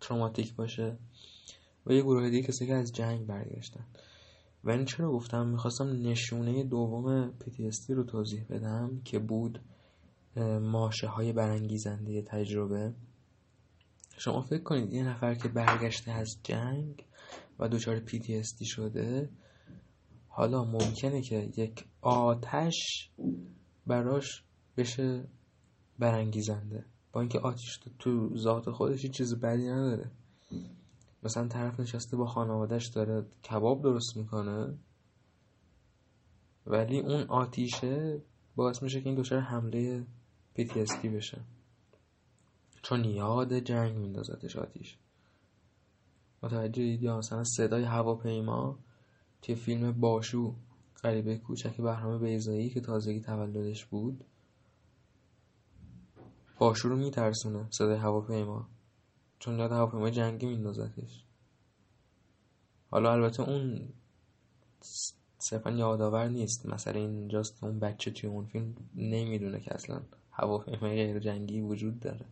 تروماتیک باشه. و یه گروه دیگه کسی که از جنگ برگشتن. و این چرا گفتم؟ می‌خواستم نشونه دوم PTSD رو توضیح بدم که بود ماشه های برانگیزنده تجربه. شما فکر کنید یه نفر که برگشته از جنگ و دچار PTSD شده حالا ممکنه که یک آتش براش بشه برانگیزنده. با اینکه آتش تو ذات خودش چیز بدی نداره. مثلا طرف نشسته با خانوادهش داره کباب درست می‌کنه ولی اون آتیشه باعث میشه که این دچار حمله PTSD بشه. چون یاد جنگ میندازتش آتیش. متوجه دیدی مثلا صدای هواپیما توی فیلم باشو غریبه کوچک بهرام بیزایی که تازگی تولدش بود باشو رو میترسونه صدای هواپیما چون یاد هواپیما جنگی میندازتش. حالا البته اون صرفا یادآور نیست. مثلا اینجاست اون بچه توی اون فیلم نمی‌دونه که اصلا هواپیما غیر جنگی وجود داره.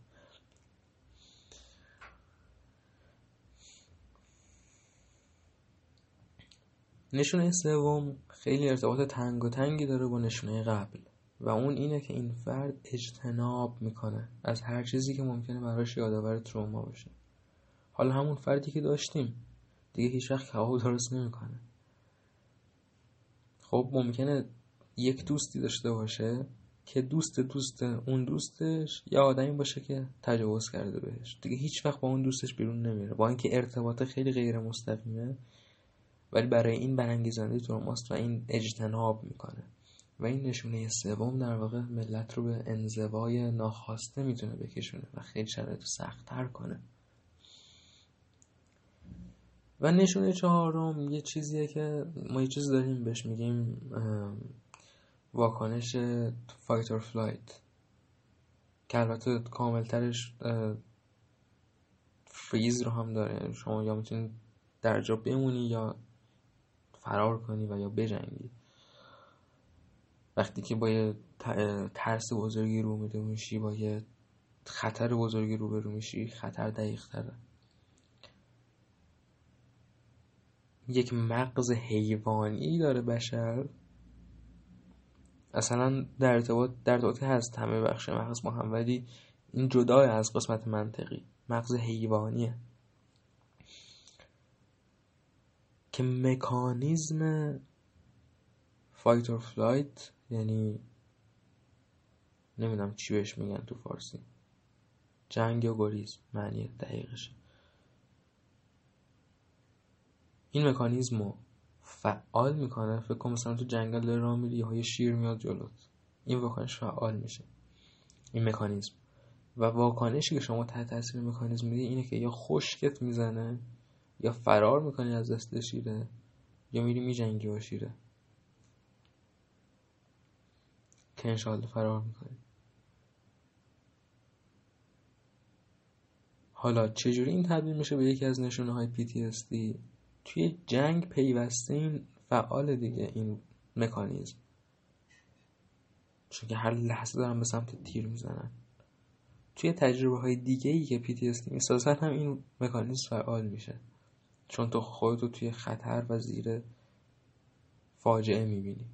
نشونه سوم خیلی ارتباط تنگ و تنگی داره با نشونه قبل. و اون اینه که این فرد اجتناب می‌کنه از هر چیزی که ممکنه براش یادآور تروما باشه. حالا همون فردی که داشتیم دیگه هیچ وقت کباب درست نمی‌کنه. خب ممکنه یک دوستی داشته باشه که دوست دوست اون دوستش یه آدمی باشه که تجاوز کرده بهش. دیگه هیچ وقت با اون دوستش بیرون نمیره. با اینکه ارتباط خیلی غیر مستقیمه ولی برای این برانگیزنده ترماست و این اجتناب می‌کنه. و این نشونه سوم در واقع ملت رو به انزوای ناخواسته می‌تونه بکشونه و خیلی شرایط سختتر کنه. و نشونه چهارم یه چیزیه که ما یه چیز داریم بهش میگیم واکنش fight or flight که البته کاملترش فریز رو هم داره. شما یا می‌تونید در جا بمونی یا فرار کنی و یا بجنگی. وقتی که با یه ترس بزرگی رو به رو میشی با یه خطر بزرگی رو برو میشی خطر دقیق تره یک مغز حیوانی داره بشر. اصلا در ارتباط در ارتباط هست همه بخش مغز ما ولی این جدای از قسمت منطقی. مغز حیوانیه. که مکانیزم fight or flight یعنی نمی‌دونم چی بهش میگن تو فارسی. جنگ یا گریز معنی دقیقشه این مکانیزم رو فعال می‌کنه فکر کن مثلا تو جنگل داره راه میری یه شیر میاد جلوت. این واکنش فعال میشه. این مکانیزم. و واکنشی که شما تحت تاثیر مکانیزم میدی اینه که یا خشکت می‌زنه یا فرار می‌کنی از دست شیره یا میری میجنگی با شیره. که انشاءالله فرار می‌کنی حالا چجوری این تبدیل میشه به یکی از نشونه های PTSD توی جنگ پیوسته این فعال دیگه این مکانیزم. چون که هر لحظه دارن به سمت تیر می‌زنن. توی تجربه های دیگه ای که PTSD می‌سازن هم این مکانیزم فعال میشه. چون تو خودتو توی خطر و زیر فاجعه می‌بینی.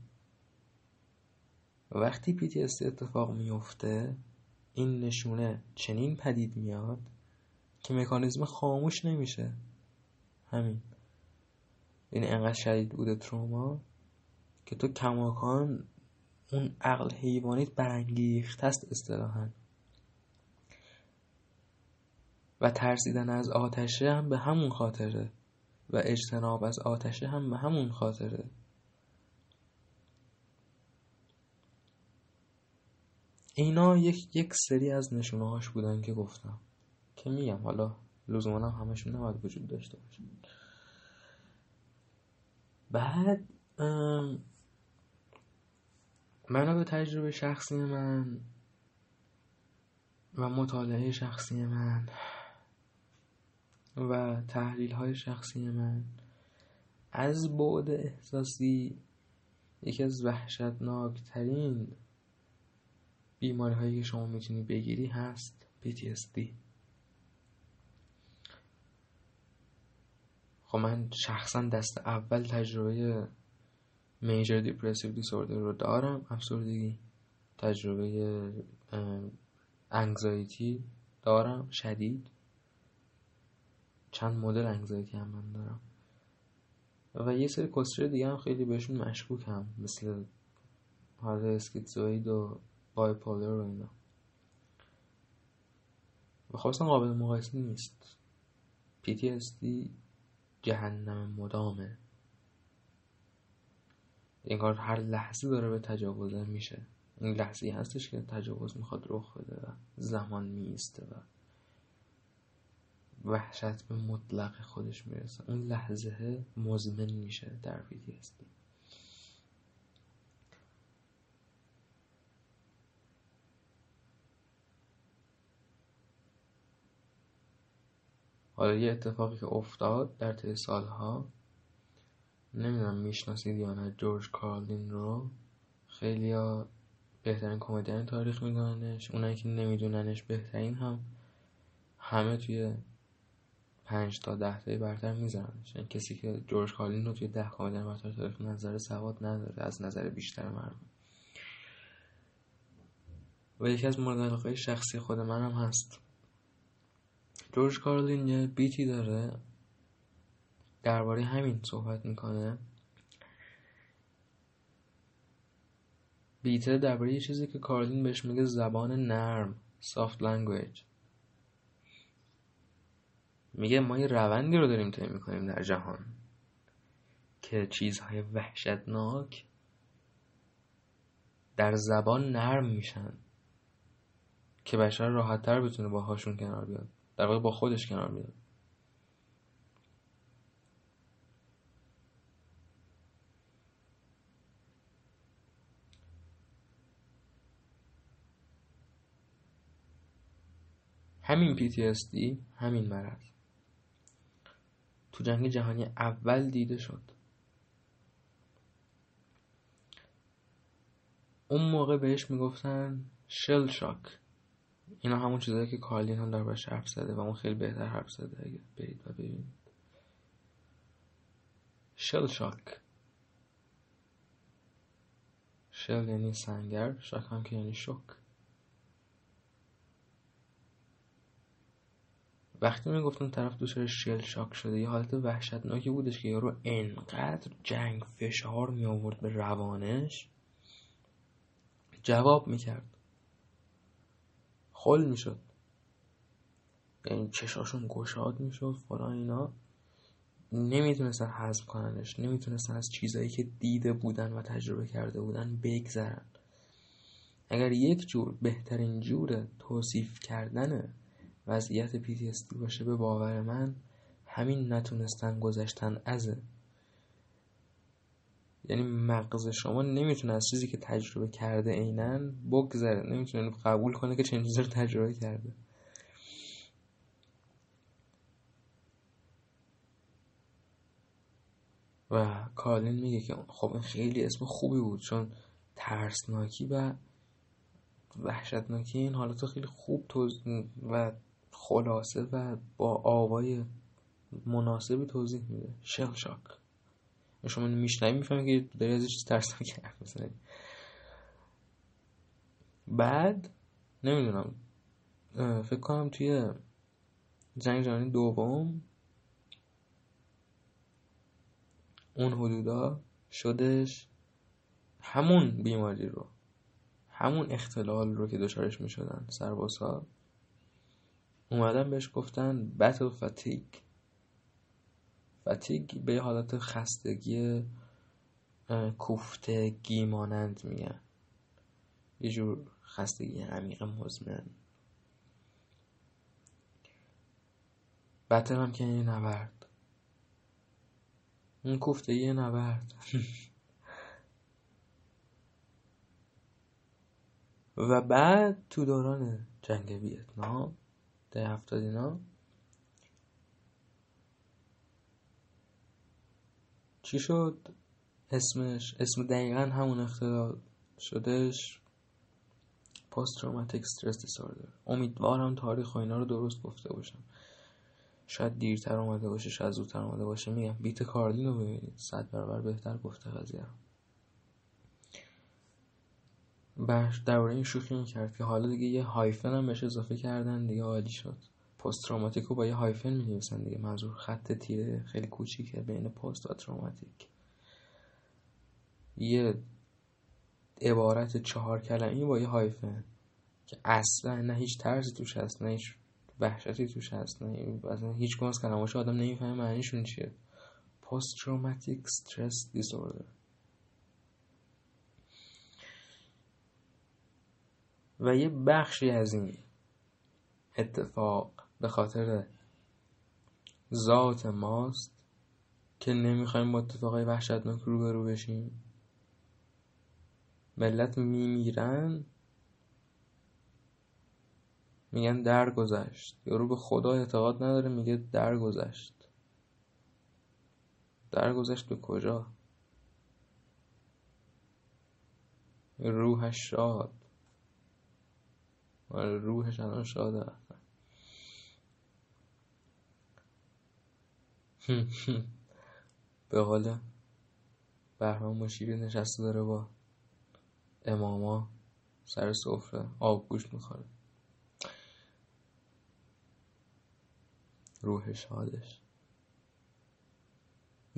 وقتی PTSD اتفاق میفته این نشونه چنین پدید میاد که مکانیزم خاموش نمیشه. همین. یعنی انقدر شدید بوده تروما که تو کماکان اون عقل حیوانیت برانگیخته است اصطلاحا. و ترسیدن از آتشه هم به همون خاطره و اجتناب از آتشه هم به همون خاطره. اینا یک یک سری از نشونه هاش بودن که گفتم. که میگم حالا لزوما هم همشون نباید وجود داشته باشه. بعد منو به تجربه شخصی من و مطالعه شخصی من و تحلیل های شخصی من از بعد احساسی یکی از وحشتناکترین بیماری هایی که شما می‌تونی بگیری هست PTSD خب من شخصا دست اول تجربه میجر دیپرسیو دیسوردر رو دارم افسردگی تجربه انگزایتی دارم شدید. چند مدل انگزایتی هم من دارم. و یه سری کسچر دیگه هم خیلی بهشون مشکوکم مثل حالت اسکیتزوید و بایپولر و اینا. و خب قابل مقایسه نیست. PTSD جهنم مدامه. انگار هر لحظه داره به تجاوزه میشه. این لحظه هستش که تجاوز می‌خواد رخ بده و زمان میسته و وحشت به مطلق خودش می‌رسه. اون لحظه مزمن میشه در PTSD حالا یه اتفاقی که افتاد در طی سالها نمی‌دونم می‌شناسید یا نه جورج کارلین رو. خیلی بهترین کمدین تاریخ میدوننش اونایی که نمیدوننش بهترین هم همه توی پنج تا ده تایی برتر میزننش یعنی کسی که جورج کارلین رو توی ده کمدین برتر تاریخ نظر سواد نداره از نظر بیشتر مردم. و یکی از مورد علاقه شخصی خود منم هست. جورج کارلین یه بیتی داره درباره همین صحبت می‌کنه. بیته درباره یه چیزی که کارلین بهش میگه زبان نرم soft language. میگه ما یه روندی رو داریم طی می‌کنیم در جهان که چیزهای وحشتناک در زبان نرم میشن که بشر راحتتر بتونه باهاشون کنار بیاد. در واقع با خودش کنار بیاد همین PTSD همین مرض. تو جنگ جهانی اول دیده شد. اون موقع بهش می‌گفتن شل شاک. اینا همون چیزایی که کارلین هم دربارش حرف زده و اون خیلی بهتر حرف زده. اگه برید و ببینید. شل شاک. شل یعنی سنگر شاک هم که یعنی شک. وقتی می‌گفتن طرف دوست شل شاک شده یه حالت وحشتناکی بودش که یارو انقدر جنگ فشار می آورد به روانش. جواب می‌کرد. خل می‌شد. یعنی چشاشون گشاد می‌شد فلان اینا. نمی‌تونستن حذف کننش نمی‌تونستن از چیزایی که دیده بودن و تجربه کرده بودن بگذرن. اگر یک جور بهترین جور توصیف کردن وضعیت PTSD باشه به باور من همین نتونستن گذشتن ازه یعنی مغز شما نمی‌تونه از چیزی که تجربه کرده اینن بگذره نمی‌تونه قبول کنه که چنین چیزی رو تجربه کرده. و کالین میگه که خب این خیلی اسم خوبی بود چون ترسناکی و وحشتناکی این حالت خیلی خوب توز و خلاصه و با آوای مناسبی توضیح میده. شل شاک. شما میشنوی می‌فهمی که داری از چیز ترسناک حرف بعد نمی‌دونم فکر کنم توی جنگ جهانی دوم اون حدودا شدش همون بیماری رو همون اختلال رو که دچارش می‌شدن سربازها اومدن بهش گفتن بتل فتیگ فتیگ به حالت خستگی کوفتگی مانند میگن. یه جور خستگی عمیق مزمن. هم که یه نبرد. اون کوفتگی نبرد. و بعد تو دوران جنگ ویتنام ده هفتاد اینا چی شد؟ اسمش اسم دقیقا همون اختلال شدش پست تروماتیک استرس دیسوردر امیدوارم تاریخ و اینا رو درست گفته باشم. شاید دیرتر اومده باشه شاید زودتر اومده باشه. میگم بیت کارلین رو ببینید. صد برابر بهتر گفته قضیه بخش درباره این شوخی می‌کرد که حالا دیگه یه هایفن هم بهش اضافه کردن دیگه عالی شد. پست تروماتیک رو با یه هایفن می نویسن دیگه. منظور خط تیره خیلی کوچیکه بین پست و تروماتیک یه عبارت چهار کلمی با یه هایفن که اصلا نه هیچ ترسی توش هست نه هیچ وحشتی توش هست نه اصلا هیچ کنه از آدم نمی‌فهمه معنیشون چیه. پست تروماتیک استرس دیسوردر. و یه بخشی از این اتفاق به خاطر ذات ماست که نمی‌خوایم با اتفاقای وحشتناک روبرو بشیم. ملت میمیرن میگن درگذشت. یارو به خدا اعتقاد نداره میگه درگذشت. درگذشت به کجا؟ روحش شاد. آره روحش الان شاده به قول بهرام مشیری نشسته داره با اماما سر سفره آب گوش می‌خوره. روح شادش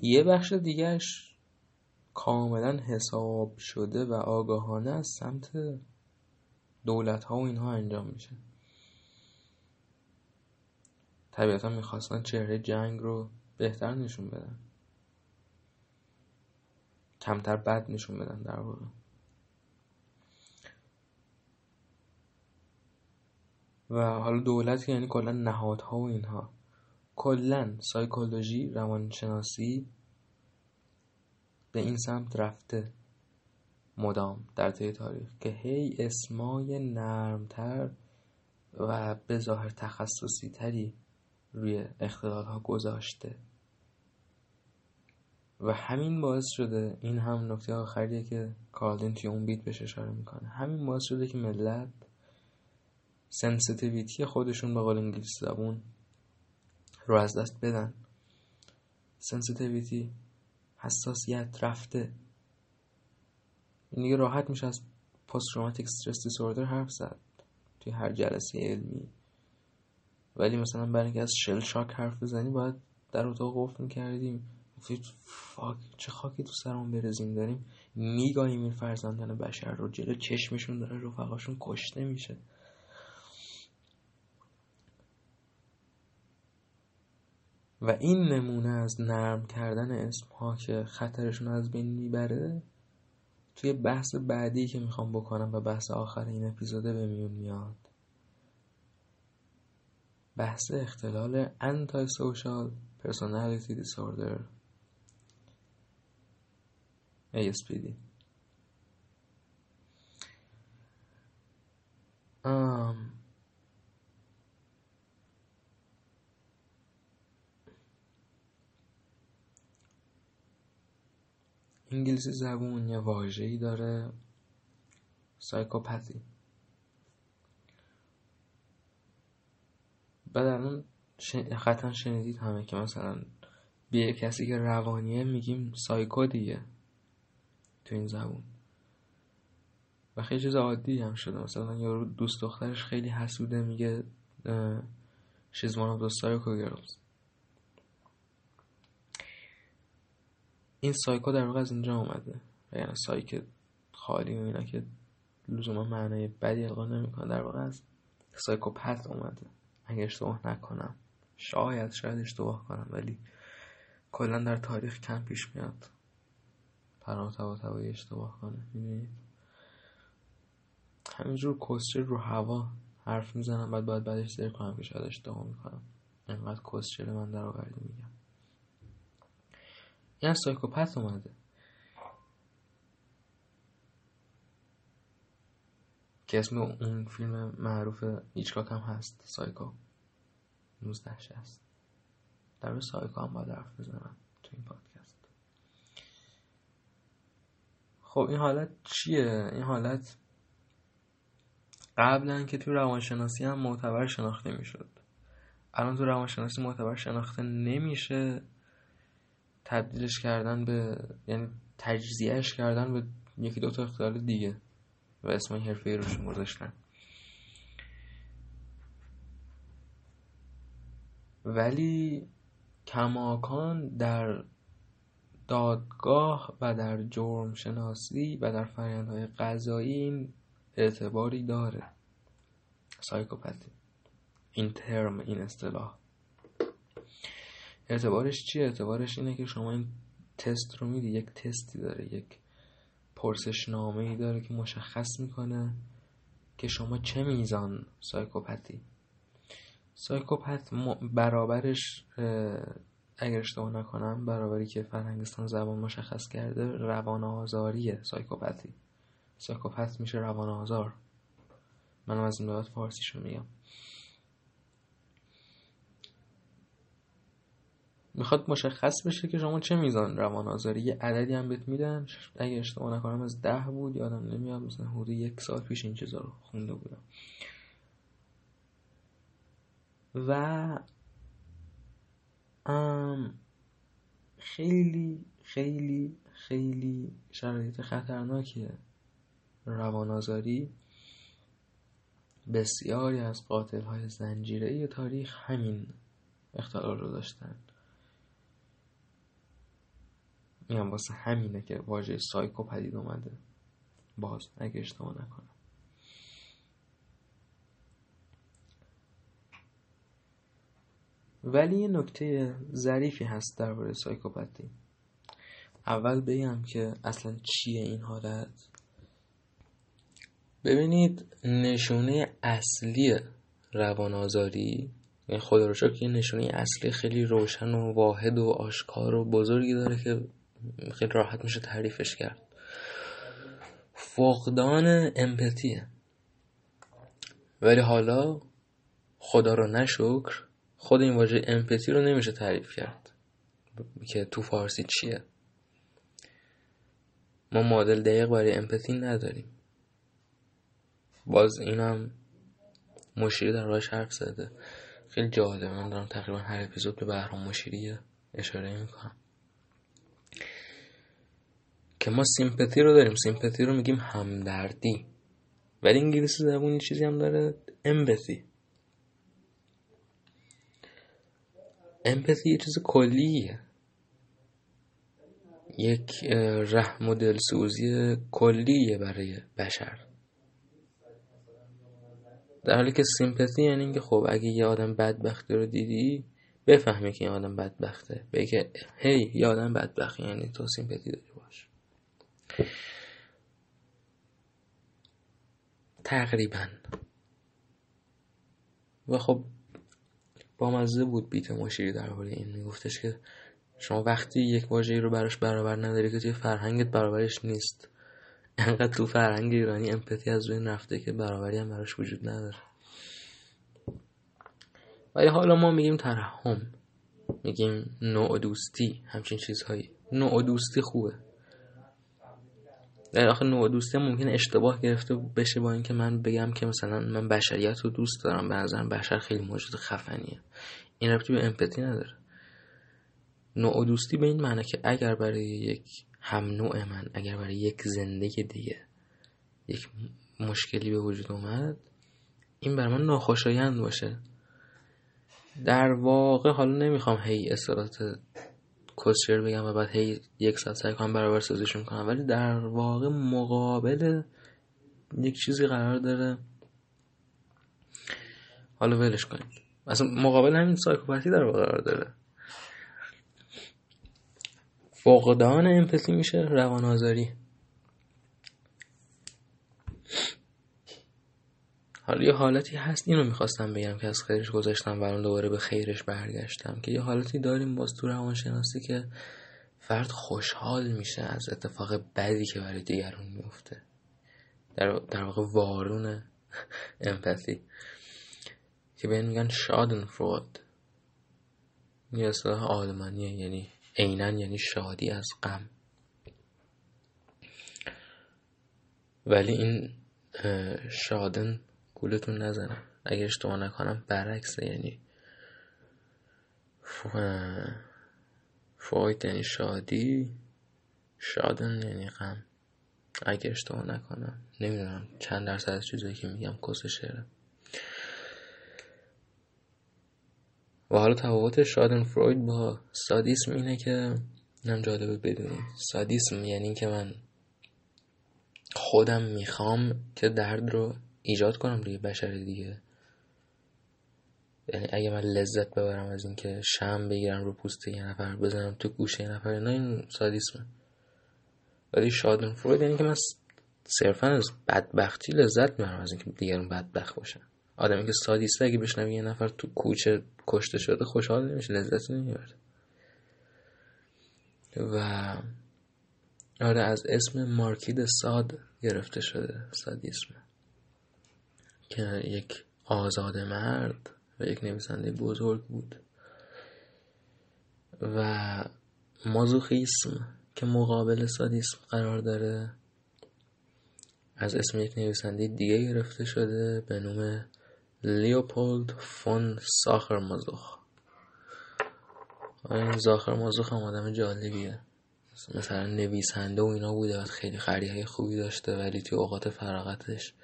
یه بخش دیگهش کاملا حساب شده و آگاهانه از سمت دولت ها و اینها انجام میشه. طبیعتا می‌خواستن چهره جنگ رو بهتر نشون بدن. کمتر بد نشون بدن در واقع. و حالا دولت یعنی کلا نهادها و اینها. کلا سایکولوژی روانشناسی به این سمت رفته. مدام در طی تاریخ که هی اسمای نرمتر و به ظاهر تخصصی تری روی اختلال ها گذاشته. و همین باعث شده این هم نکته آخریه که کارلین توی اون bit بهش اشاره می‌کنه. همین باعث شده که ملت sensitivity خودشون به قول انگلیسی زبون رو از دست بدن. sensitivity حساسیت رفته. این دیگه راحت میشه از پست تروماتیک استرس دیسوردر حرف زد توی هر جلسه علمی. ولی مثلا برای اینکه از شل شاک حرف بزنی باید در اتاق قفل می‌کردیم. فاک چه خاکی تو سرمون برزیم داریم؟ میگاهیم این فرزندان بشر رو. جلو چشمشون داره رفقاشون کشته میشه. و این نمونه از نرم کردن اسم ها که خطرشون از بین می‌بره توی بحث بعدی که می‌خوام بکنم و بحث آخر این اپیزوده به میون میاد. بحث اختلال انتای سوشال پرسونالیتی دیسوردر ASPD um, انگلیسی زبون یه واژه‌ای داره سایکوپاتی بعد الان شن... شنیدید همه که مثلا به کسی که روانیه میگیم سایکو دیگه تو این زبون. و خیلی چیز عادی هم شده. مثلا یارو دوست دخترش خیلی حسوده میگه she's one of those psycho girls این سایکو در واقع از اینجا اومده. یعنی سایک خالی و اینا که لزوما معنای بدی القا نمی‌کنه. در واقع از سایکوپت اومده. اگه اشتباه نکنم. شاید شاید اشتباه کنم ولی کلا در تاریخ کم پیش میاد. پرام تبا اشتباه کنه می‌دونید همینجور کسچر رو هوا حرف می‌زنم بعد باید بعدش زیر کنم که شاید اشتباه می‌کنم. انقدر کسشر من در آورده میگم. یه psychopath اومده. که اسم اون فیلم معروف هیچکاک هم هست سایکو. 1960 در سایکو هم باید حرف بزنم تو این پادکست. خب این حالت چیه؟ این حالت قبلا که تو روانشناسی هم معتبر شناخته می‌شد. الان تو روانشناسی معتبر شناخته نمیشه. تبدیلش کردن به یعنی تجزیهش کردن به یکی دو تا اختلال دیگه و اسم حرفه روشون گذاشتن. ولی کماکان در دادگاه و در جرم شناسی و در فرایندهای قضایی این اعتباری داره. سایکوپاتی. این ترم این اصطلاح. اعتبارش چیه؟ اعتبارش اینه که شما این تست رو میدی یک تستی داره یک پرسشنامه ای داره که مشخص می‌کنه که شما چه میزان سایکوپتی سایکوپت برابرش اگر اشتباه نکنم برابری که فرهنگستان زبان مشخص کرده روان آزاریه سایکوپتی سایکوپت میشه روان آزار منم از این فارسی فارسیشو میگم. می‌خواد مشخص بشه که شما چه میزان روان آزاری یه عددی هم بهت میدن. اگه اشتباه نکنم از ده بود یادم نمیاد. مثلا حدود یک سال پیش این چیزا رو خونده بودم. و خیلی خیلی خیلی شرایط خطرناکیه. روان آزاری بسیاری از قاتل های زنجیره تاریخ همین اختلال رو داشتن. میگم واسه همینه که واژه سایکو پدید اومده. باز اگه اشتباه نکنم. ولی یه نکته ظریفی هست درباره سایکوپاتی. اول بگم که اصلا چیه این حالت؟ ببینید نشونه اصلی روان آزاری یعنی خدا رو شکر یه نشونه اصلی خیلی روشن و واحد و آشکار و بزرگی داره که خیلی راحت میشه تعریفش کرد. فقدان امپتیه ولی حالا خدا رو نشکر خود این واژه امپتی رو نمیشه تعریف کرد. که تو فارسی چیه؟ ما مدل دقیق برای امپتی نداریم. باز اینم مشیری در راش حرف زده. خیلی جالبه. من دارم تقریبا هر اپیزود به بهرام مشیری اشاره می‌کنم. که ما سیمپتی رو داریم. سیمپتی رو میگیم همدردی. ولی انگلیسی زبون چیزی هم داره. امپتی امپتی یه چیز کلیه. یک رحم و دلسوزی کلیه برای بشر. در حالی که سیمپتی یعنی اینکه خب اگه یه آدم بدبختی رو دیدی بفهمی که این آدم بدبخته. بگه هی یه آدم بدبختی یعنی تو سیمپتی داری باش. تقریبا. و خب با مزه بود بیت مشیری درباره این. میگفتش که شما وقتی یک واژه‌ای رو براش برابر نداری که توی فرهنگت برابرش نیست. انقدر تو فرهنگ ایرانی امپاتی از روی رفته که برابری هم براش وجود نداره. ولی حالا ما میگیم ترحم. میگیم نوع دوستی. همچین چیزهایی. نوع دوستی خوبه. در آخه نوع دوستی هم ممکنه اشتباه گرفته بشه با اینکه من بگم که مثلا من بشریت رو دوست دارم. به نظرم بشر خیلی موجود خفنیه. این ربطی به امپاتی نداره. نوع دوستی به این معنی که اگر برای یک هم نوع من اگر برای یک زندگی دیگه یک مشکلی به وجود اومد این بر من ناخوشایند باشه. در واقع حالا نمی‌خوام هی اصطلاحات کسشر بگم و بعد هی یک ساعت سعی کنم برابر سازشون کنم. ولی در واقع مقابل یک چیزی قرار داره. حالا ولش کنید. اصلا مقابل همین سایکوپاتی در واقع قرار داره. فقدان امپاتی میشه روان آزاری حالا یه حالتی هست اینو می‌خواستم بگم که از خیرش گذاشتم و الان دوباره به خیرش برگشتم که یه حالتی داریم باز تو روانشناسی که فرد خوشحال میشه از اتفاق بدی که برای دیگران میفته در, در واقع وارون امپاتی که به میگن شادن فرود این اصطلاح آلمانیه یعنی عینا یعنی شادی از غم. ولی این شادن گولتون نزنم. اگر اشتباه نکنم برعکسه یعنی فویت یعنی شادی. شادن یعنی غم. اگر اشتباه نکنم. نمی‌دونم چند درصد از چیزایی که میگم کس شعره. و حالا تفاوت شادن فروید با سادیسم اینه که نم جالبه بدونید. سادیسم یعنی که من خودم می‌خوام که درد رو ایجاد کنم روی بشر دیگه. یعنی اگه من لذت ببرم از اینکه شم بگیرم رو پوست یه نفر بزنم تو گوشه یه نفر نه این سادیسمه. ولی شادن فروید یعنی که من صرفا از بدبختی لذت می‌برم از اینکه دیگران بدبخت باشن. آدمی که سادیسته اگه بشنوی یه نفر تو کوچه کشته شده خوشحال نمیشه لذت نمی‌بره. و آره از اسم مارکید ساد گرفته شده سادیسم. که یک آزاد مرد و یک نویسنده بزرگ بود و مازوخیسم که مقابل سادیسم قرار داره از اسم یک نویسنده دیگه گرفته شده به نام لیوپولد فون ساخر مازوخ. این زاخر مازوخ هم آدم جالبیه. مثلا نویسنده و اینا بوده و خیلی خریهای خوبی داشته ولی توی اوقات فراغتش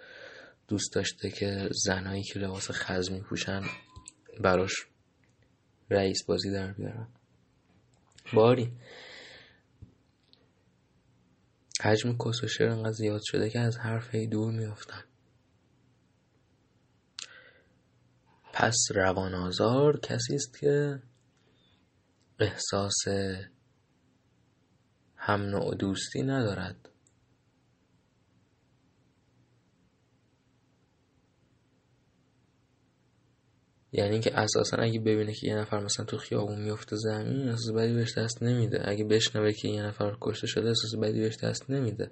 دوست داشته که زنایی که لباس خز میپوشن براش رئیس بازی در بیارن. باری. حجم کس و انقدر زیاد شده که از حرفه دور میافتن. پس روان آزار کسی است که احساس هم نوع دوستی ندارد. یعنی اینکه اساسا اگه ببینه که یه نفر مثلا تو خیابون میفته زمین احساس بدی بهش دست نمیده. اگه بشنوه که یه نفر کشته شده احساس بدی بهش دست نمیده.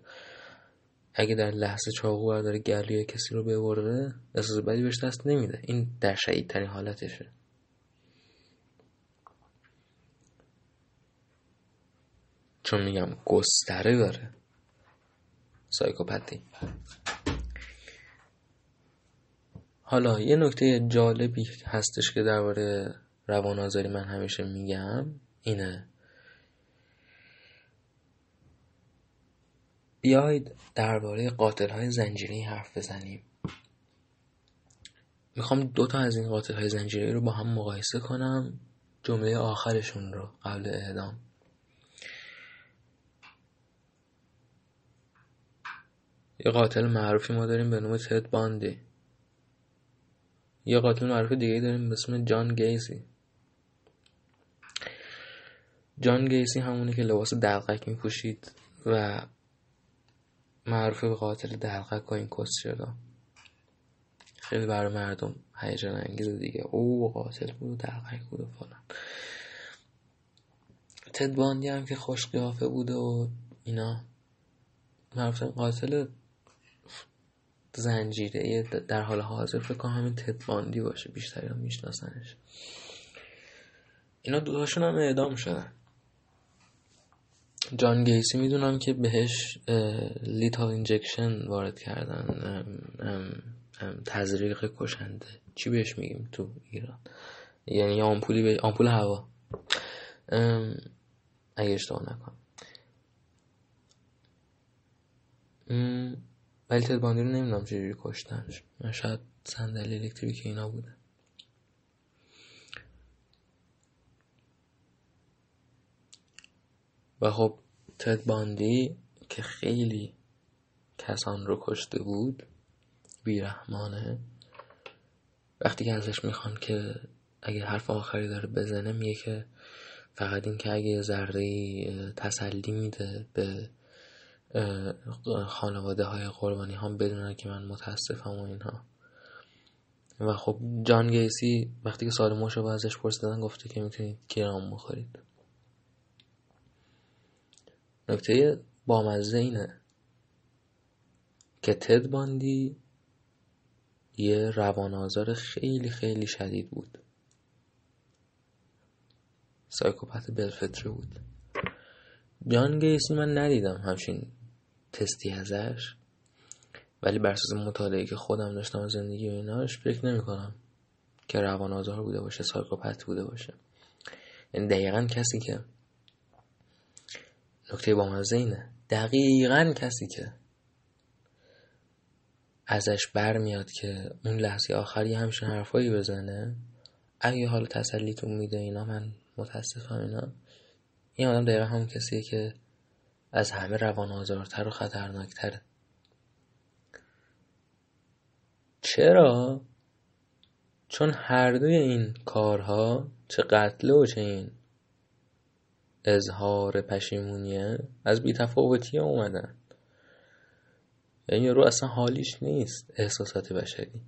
اگه در لحظه چاقو برداره گلوی کسی رو ببره احساس بدی بهش دست نمیده. این در شهید ترین حالتشه. چون میگم گستره داره. سایکوپتی. حالا یه نکته جالبی هستش که درباره روان آزاری من همیشه میگم اینه. بیاید درباره قاتل های زنجیری حرف بزنیم. می‌خوام دو تا از این قاتل های زنجیری رو با هم مقایسه کنم. جمله آخرشون رو قبل اعدام. یه قاتل معروفی ما داریم به نام تد باندی. یه قاتل معروف دیگه داریم به اسم جان گیسی. جان گیسی همونی که لباس دلقک میپوشید و معروف به قاتل دلقک و این کس شده. خیلی برای مردم هیجان انگیز دیگه. او قاتل بود و دلقک بود و فلان. تد باندی هم که خوش قیافه بوده و اینا. معروف قاتل زنجیره‌ای در حال حاضر فکر کنم همین تد باندی باشه بیشتری هم میشناسنش. اینا دوتاشون هم اعدام شدن. جان گیسی می‌دونم که بهش lethal injection وارد کردن تزریق کشنده. چی بهش میگیم تو ایران؟ یعنی آمپولی به آمپول هوا. اگه اشتباه نکنم. ولی تد باندی رو نمی‌دونم چجوری کشتنش. شاید صندلی الکتریکی اینا بوده. و خب تد باندی که خیلی کسان رو کشته بود بیرحمانه. وقتی که ازش می‌خوان که اگه حرف آخری داره بزنه میگه که فقط این که اگه ذره تسلی میده به خانواده های قربانی هم بدونن که من متاسفم و اینها. و خب جان گیسی وقتی که سال موشو ازش پرسیدن گفته که می‌تونید گرام بخورید. نکته بامزه اینه که تد باندی یه روان آزار خیلی خیلی شدید بود. سایکوپت بلفتره بود. جان گیسی من ندیدم همچین تستی ازش. ولی بر اساس مطالعه که خودم داشتم زندگی و ایناش فکر نمی کنم که روان آزار بوده باشه سایکوپت بوده باشه. یعنی دقیقا کسی که نکته با اینه دقیقا کسی که ازش برمیاد که اون لحظه آخری همچین حرفایی بزنه اگه حال تسلیتون میده اینا من متاسفم اینا. این آدم دقیقا همون کسیه که از همه روان آزارتر و خطرناکتره. چرا؟ چون هر دوی این کارها چه قتل و چه این اظهار پشیمونیه از بیتفاوتی اومدن. یعنی رو اصلا حالیش نیست احساسات بشری.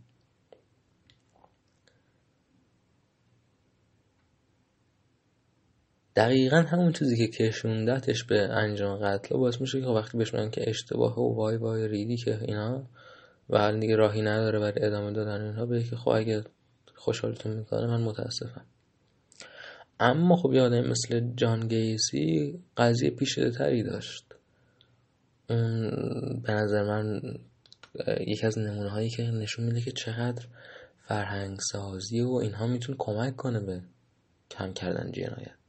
دقیقا همون چیزی که کشوندتش به انجام قتل باعث میشه که وقتی بهش که اشتباه و وای وای ریدی که اینا و حال دیگه راهی نداره برای ادامه دادن اینها به که خب اگه خوشحالتون می‌کنه من متاسفم. اما خب یادم مثل جان گیسی قضیه پیشده تری داشت. اون به نظر من یکی از نمونه هایی که نشون میده که چقدر فرهنگ سازی و اینها می‌تونه کمک کنه به کم کردن جنایت.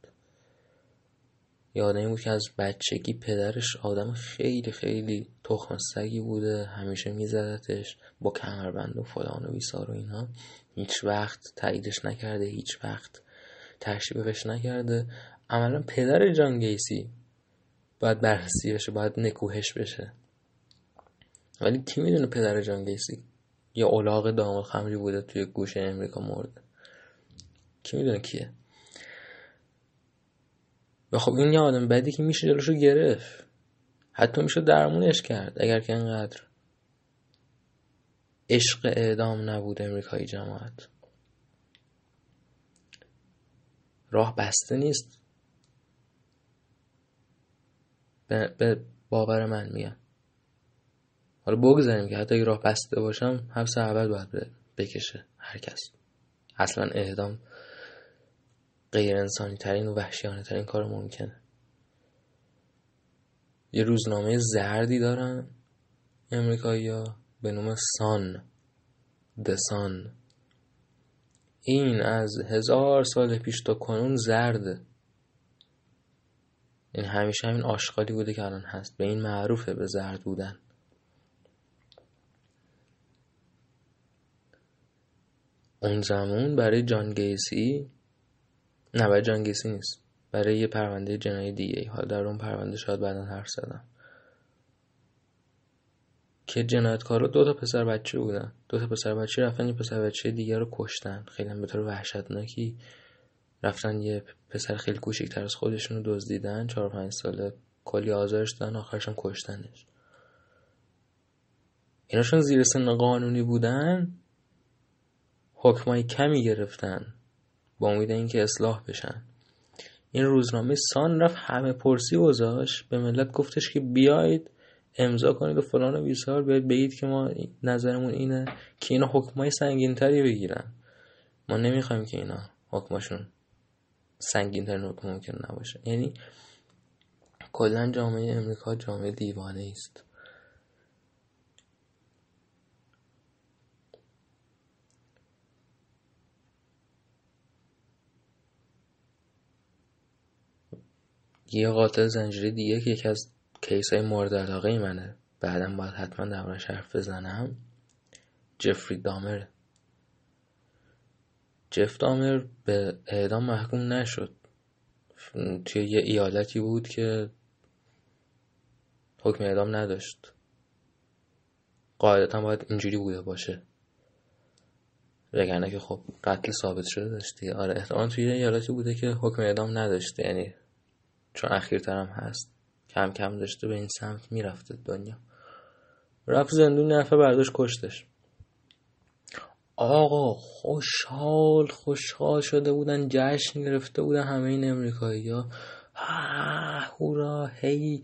یادم بود که از بچگی پدرش آدم خیلی خیلی تخم سگی بوده همیشه میزدتش با کمربند و فلان و بیسار و اینا. هیچ وقت تاییدش نکرده هیچ وقت تشریفش نکرده. عملا پدر جان گیسی باید بررسی بشه باید نکوهش بشه. ولی کی می‌دونه پدر جان گیسی؟ یا اولاغ دامال خمری بوده توی گوشه امریکا مرده. کی می‌دونه کیه؟ خب این یه آدم بدی که میشه جلوشو گرفت. حتی میشه درمونش کرد اگر که انقدر عشق اعدام نبود امریکایی جماعت. راه بسته نیست. به باور من میگم. حالا بگذاریم که حتی اگه راه بسته باشم حبس اول باید بکشه هر کس. اصلا اعدام غیر انسانی ترین و وحشیانه ترین کار ممکنه. یه روزنامه زردی دارن امریکایی ها به نام سان دسان این از هزار سال پیش تا کنون زرده این همیشه همین آشغالی بوده که الان هست. به این معروفه به زرد بودن. اون زمان برای جان گیسی نه برای جان گیسی نیست. برای یه پرونده جنایی دیگه حالا در اون پرونده شاید بعدا حرف زدم. که جنایتکارا دو تا پسر بچه بودن. دو تا پسر بچه رفتن یه پسر بچه دیگر رو کشتن. خیلی به طور وحشتناکی رفتن یه پسر خیلی کوچیکتر از خودشون رو دزدیدن. چهار پنج ساله کلی آزارش دادن آخرشون کشتنش. ایناشون زیر سن قانونی بودن حکمای کمی گرفتن. با امید اینکه اصلاح بشن. این روزنامه سان رفت همه پرسی گذاشت به ملت گفتش که بیاید امضا کنید و فلان و بیسار بیاید بگید که ما نظرمون اینه که اینا حکمای سنگین تری بگیرن. ما نمی‌خوایم که اینا حکمشون سنگین ترین حکم ممکن نباشه. یعنی کلا جامعه امریکا جامعه دیوانه است. یه قاتل زنجیره دیگه که یکی از کیس های مورد علاقه منه. بعدم باید حتما دربارش حرف بزنم. جفری دامر. جف دامر به اعدام محکوم نشد. توی یه ایالتی بود که حکم اعدام نداشت. قاعدتا باید اینجوری بوده باشه. وگرنه که خب قتل ثابت شده داشتی آره احتمال توی یه ایالتی بوده که حکم اعدام نداشته یعنی چون اخیرترم هست. کم کم داشته به این سمت می‌رفته دنیا. رفت زندون نفع برداشت کشتش. آقا خوشحال خوشحال شده بودن جشن گرفته بودن همه این امریکایی ها. هورا هی.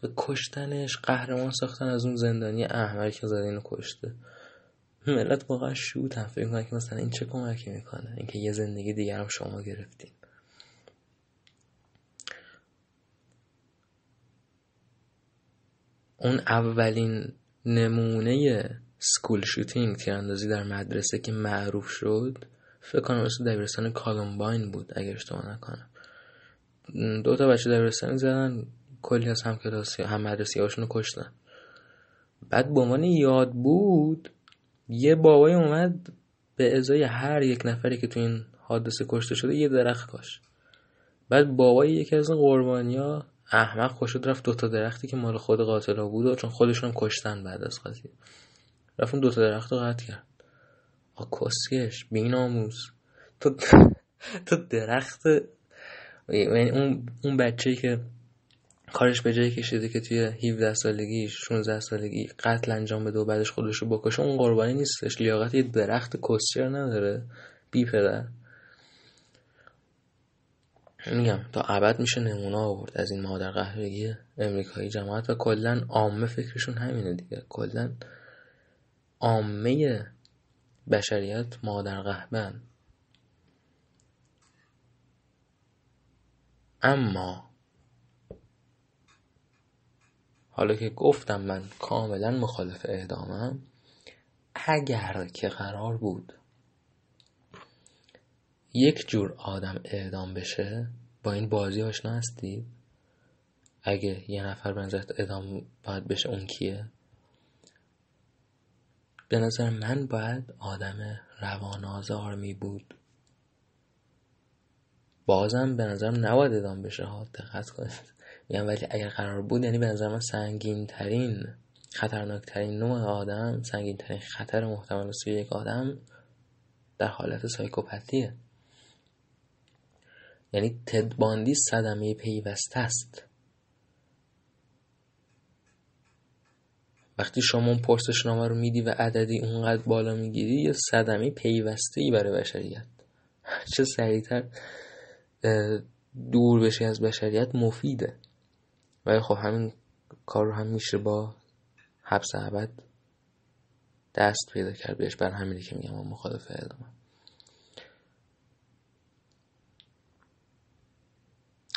به کشتنش قهرمان ساختن از اون زندانی احمری که زده کشته. ملت واقعا شوتن فکر می‌کنن که مثلا این چه کمکی می‌کنه؟ اینکه یه زندگی دیگر هم شما گرفتین. اون اولین نمونه سکول شوتینگ تیراندازی در مدرسه که معروف شد فکر کنم مثل دبیرستان کالومباین بود اگر اشتباه نکنم. دو تا بچه دبیرستانی زدن کلی از هم کلاسی هم مدرسی هاشون کشتن. بعد به عنوان یاد بود یه بابای اومد به ازای هر یک نفری که تو این حادثه کشته شده یه درخت کاش بعد بابای یکی از قربانیا احمق خوشد رفت دوتا درختی که مال خود قاتلا بود و چون خودشون کشتن بعد از قضیه. رفت اون دوتا درخت رو قطع کرد. آ بین آموز. تو تو درخت یعنی اون اون بچه‌ای که کارش به جایی کشیده که توی 17 سالگی 16 سالگی قتل انجام بده و بعدش خودش رو بکشه اون قربانی نیستش. لیاقت یه درخت کسچر نداره. بی پدر. میگم تا ابد میشه نمونه آورد. از این مادر قهرگی امریکایی جماعت و کلا عامه فکرشون همینه دیگه. کلا عامه بشریت مادر قهبن اما حالا که گفتم من کاملا مخالف اعدامم اگر که قرار بود یک جور آدم اعدام بشه با این بازی آشنا هستید اگه یه نفر بنظرت اعدام باید بشه اون کیه؟ به نظر من باید آدم روان آزار می بود. بازم به نظرم نباید اعدام بشه ها دقت کنید. میگم ولی اگر قرار بود یعنی به نظر من سنگین ترین خطرناک ترین نوع آدم سنگین ترین خطر محتمل رسوی یک آدم در حالت سایکوپتیه یعنی تدباندی صدمه پیوسته است. وقتی شما اون پرسشنامه رو میدی و عددی اونقدر بالا می‌گیری یه صدمه پیوسته ای برای بشریت. چه سریعتر دور بشی از بشریت مفیده. ولی خب همین کار رو هم میشه با حبس ابد دست پیدا کرد. بهش بر همینی که میگم مخالف اعدامم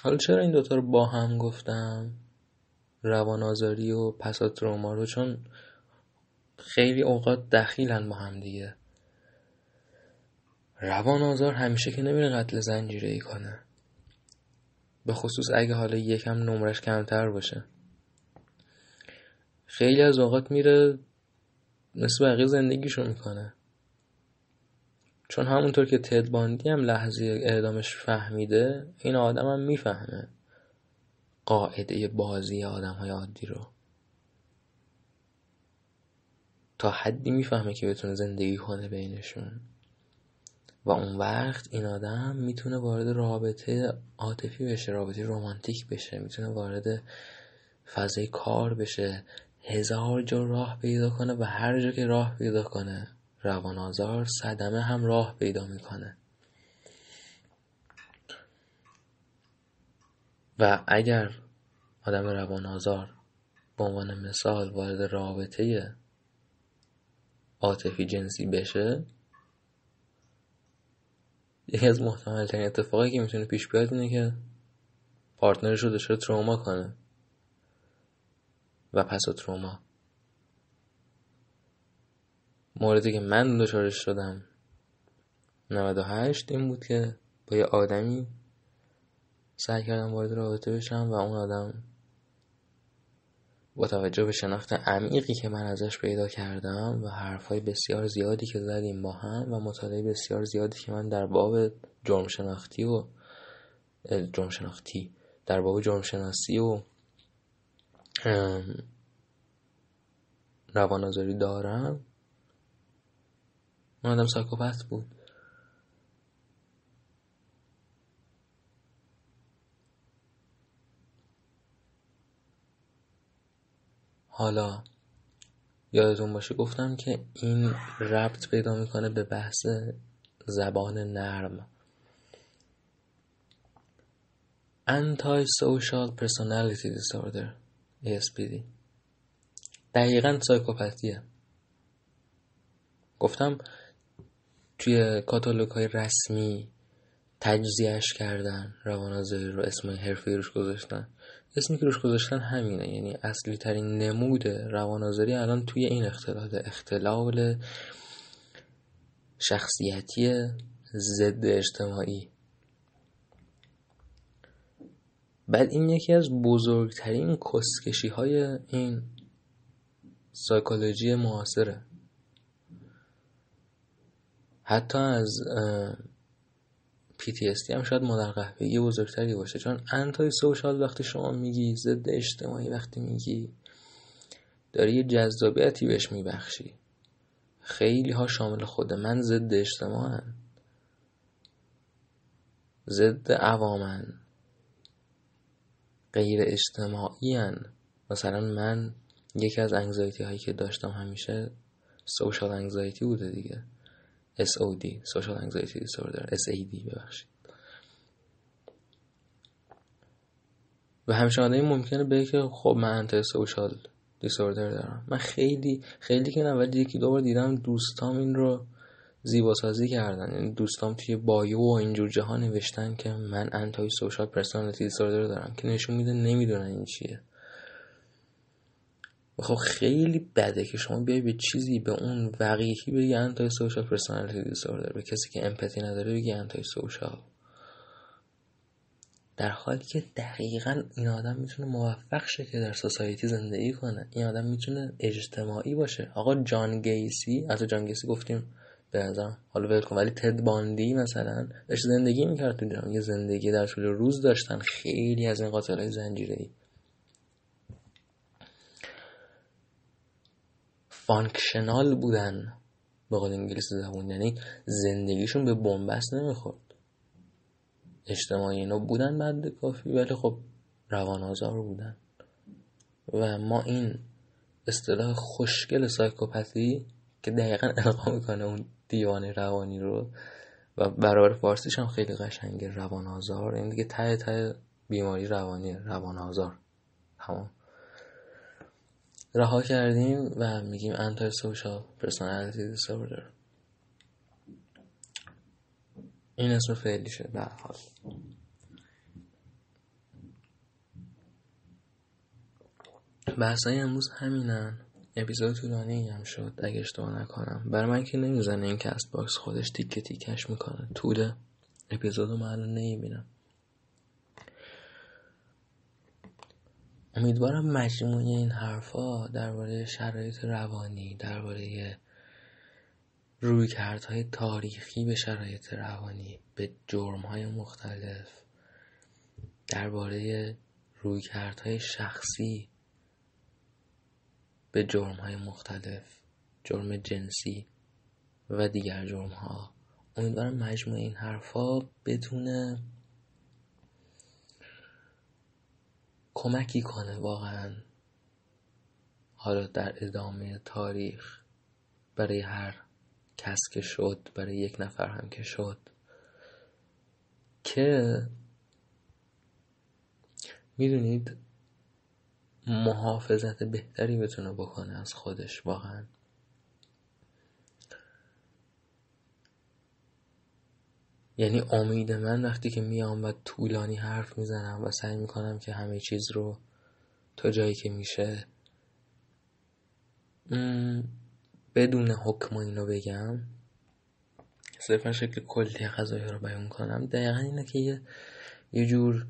حالا چرا این دوتا رو با هم گفتم؟ روان آزاری و پساتروما رو؟ چون خیلی اوقات دخیلن با هم دیگه. روان آزار همیشه که نمیره قتل زنجیره ای کنه. به خصوص اگه حالا یکم نمرش کمتر باشه. خیلی از اوقات میره مثل بقیه زندگیشو می‌کنه. چون همونطور که تد باندی هم لحظه اعدامش فهمیده این آدم هم می‌فهمه. قاعده بازی آدم های عادی رو. تا حدی می‌فهمه که بتونه زندگی کنه بینشون. و اون وقت این آدم می‌تونه وارد رابطه عاطفی بشه رابطه رومانتیک بشه می‌تونه وارد فضای کار بشه هزار جا راه پیدا کنه و هر جا که راه پیدا کنه. روان آزار صدمه هم راه پیدا می‌کنه. و اگر آدم روان آزار به عنوان مثال وارد رابطه عاطفی جنسی بشه یکی از محتمل ترین اتفاقی که می‌تونه پیش بیاد اینه که پارتنرش رو دچار تروما کنه و پس تروما. موردی که من دچارش شدم. 98 این بود که با یه آدمی سعی کردم وارد رابطه بشم و اون آدم با توجه به شناخت عمیقی که من ازش پیدا کردم و حرفهای بسیار زیادی که زدیم با هم و مطالعه بسیار زیادی که من در باب جرم شناختی و جرم شناختی در باب جرم شناسی و روانازاری دارم. اون آدم سایکوپت بود. حالا یادتون باشه گفتم که این ربط پیدا می‌کنه به بحث زبان نرم. Anti Social Personality Disorder ASPD دقیقا سایکوپاتیه گفتم توی کاتالوگ های رسمی تجزیهش کردن روانازایی رو اسم حرفی روش گذاشتن. اسمی که روش گذاشتن همینه یعنی اصلی ترین نمود روانازاری الان توی این اختلال اختلال شخصیتی ضد اجتماعی. بعد این یکی از بزرگترین کسکشی های این سایکولوژی معاصره. حتی از PTSD هم شاید مادر قهوه‌ای بزرگتری باشه. چون انتای سوشال وقتی شما میگی ضد اجتماعی وقتی میگی داری یه جذابیتی بهش میبخشی. خیلی ها شامل خود من ضد اجتماعن. ضد عوامن. غیر اجتماعی هن. مثلا من یکی از انگزایتی هایی که داشتم همیشه سوشال انگزایتی بوده دیگه. SOD Social Anxiety Disorder SAD ببخشید. و همیشه آدمی ممکنه بگه که خب من antisocial disorder دارم. من خیلی خیلی که نه ولی یکی دو بار دیدم دوستام این رو زیبا سازی کردن. یعنی دوستام توی bio و اینجور جاها نوشتن که من antisocial personality disorder دارم. که نشون میده نمی‌دونن این چیه. خب خیلی بده که شما بیای یه چیزی به اون وقیحی بگی antisocial personality disorder به کسی که empathy نداره بگی antisocial در حالی که دقیقا این آدم می‌تونه موفق شه که در society زندگی کنه. این آدم می‌تونه اجتماعی باشه. آقا جان گیسی از جان گیسی گفتیم به نظرم. حالا ول ولی تد باندی مثلا داشت زندگی می‌کرد تو یه زندگی در طول روز داشتن. خیلی از این قاتل های functional بودن. به قول انگلیسی زبون یعنی زندگیشون به بنبست نمی‌خورد. اجتماعی اینا بودن بعد کافی ولی خب روان آزار بودن. و ما این اصطلاح خوشگل سایکوپاتی که دقیقا القا می‌کنه اون دیوانه روانی رو و برابر فارسیش هم خیلی قشنگه روان آزار این دیگه ته ته بیماری روانی روان آزار تمام. رها کردیم و میگیم انتای سوشال پرسونالیتی دیسوردر این اسم فعلیشه به حال. بحثای امروز همینن. اپیزود طولانی هم شد اگه اشتباه نکنم. برای من که نمی‌زنه این کست‌باکس خودش تیکه تیکه‌ش می‌کنه. طول اپیزود رو من الان نمی‌بینم. امیدوارم مجموعه این حرفا درباره شرایط روانی درباره رویکردهای تاریخی به شرایط روانی به جرمهای مختلف درباره رویکردهای شخصی به جرمهای مختلف جرم جنسی و دیگر جرمها. امیدوارم مجموعه این حرفا بتونه کمکی کنه واقعا. حالا در ادامه تاریخ برای هر کس که شد برای یک نفر هم که شد که می‌دونید محافظت بهتری بتونه بکنه از خودش واقعا. یعنی امید من وقتی که میام و طولانی حرف می‌زنم و سعی می‌کنم که همه چیز رو تا جایی که میشه بدون حکم اینو بگم صرفا شکل کلی غذایی رو بیان کنم. دقیقا اینه که یه, یه جور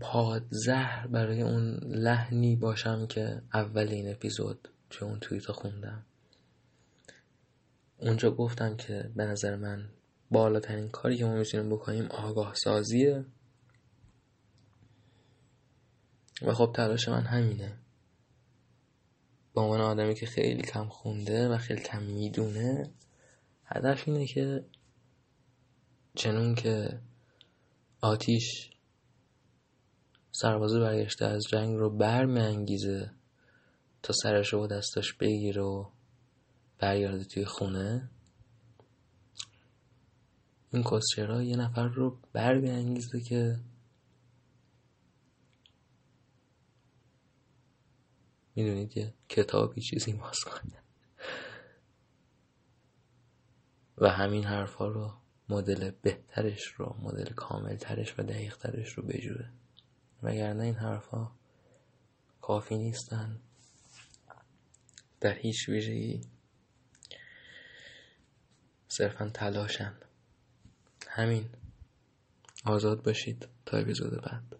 پادزهر برای اون لحنی باشم که اول این اپیزود توی اون توییتا خوندم. اونجا گفتم که به نظر من بالاترین کاری که ما می‌تونیم بکنیم آگاه سازیه و خب تلاش من همینه. به عنوان آدمی که خیلی کم خونده و خیلی کم می‌دونه هدف اینه که چنون که آتیش سربازه برگشته از جنگ رو بر انگیزه تا سرش رو دستاش بگیره و برگرده توی خونه این کسچرا یه نفر رو بر بیانگیزه که می‌دونید یه کتابی چیزی باز کنه. و همین حرفا رو مدل بهترش رو مدل کاملترش و دقیقترش رو بجوره. وگرنه این حرفا کافی نیستن. در هیچ ویژگی صرفا تلاشن. همین. آزاد باشید. تا اپیزود بعد.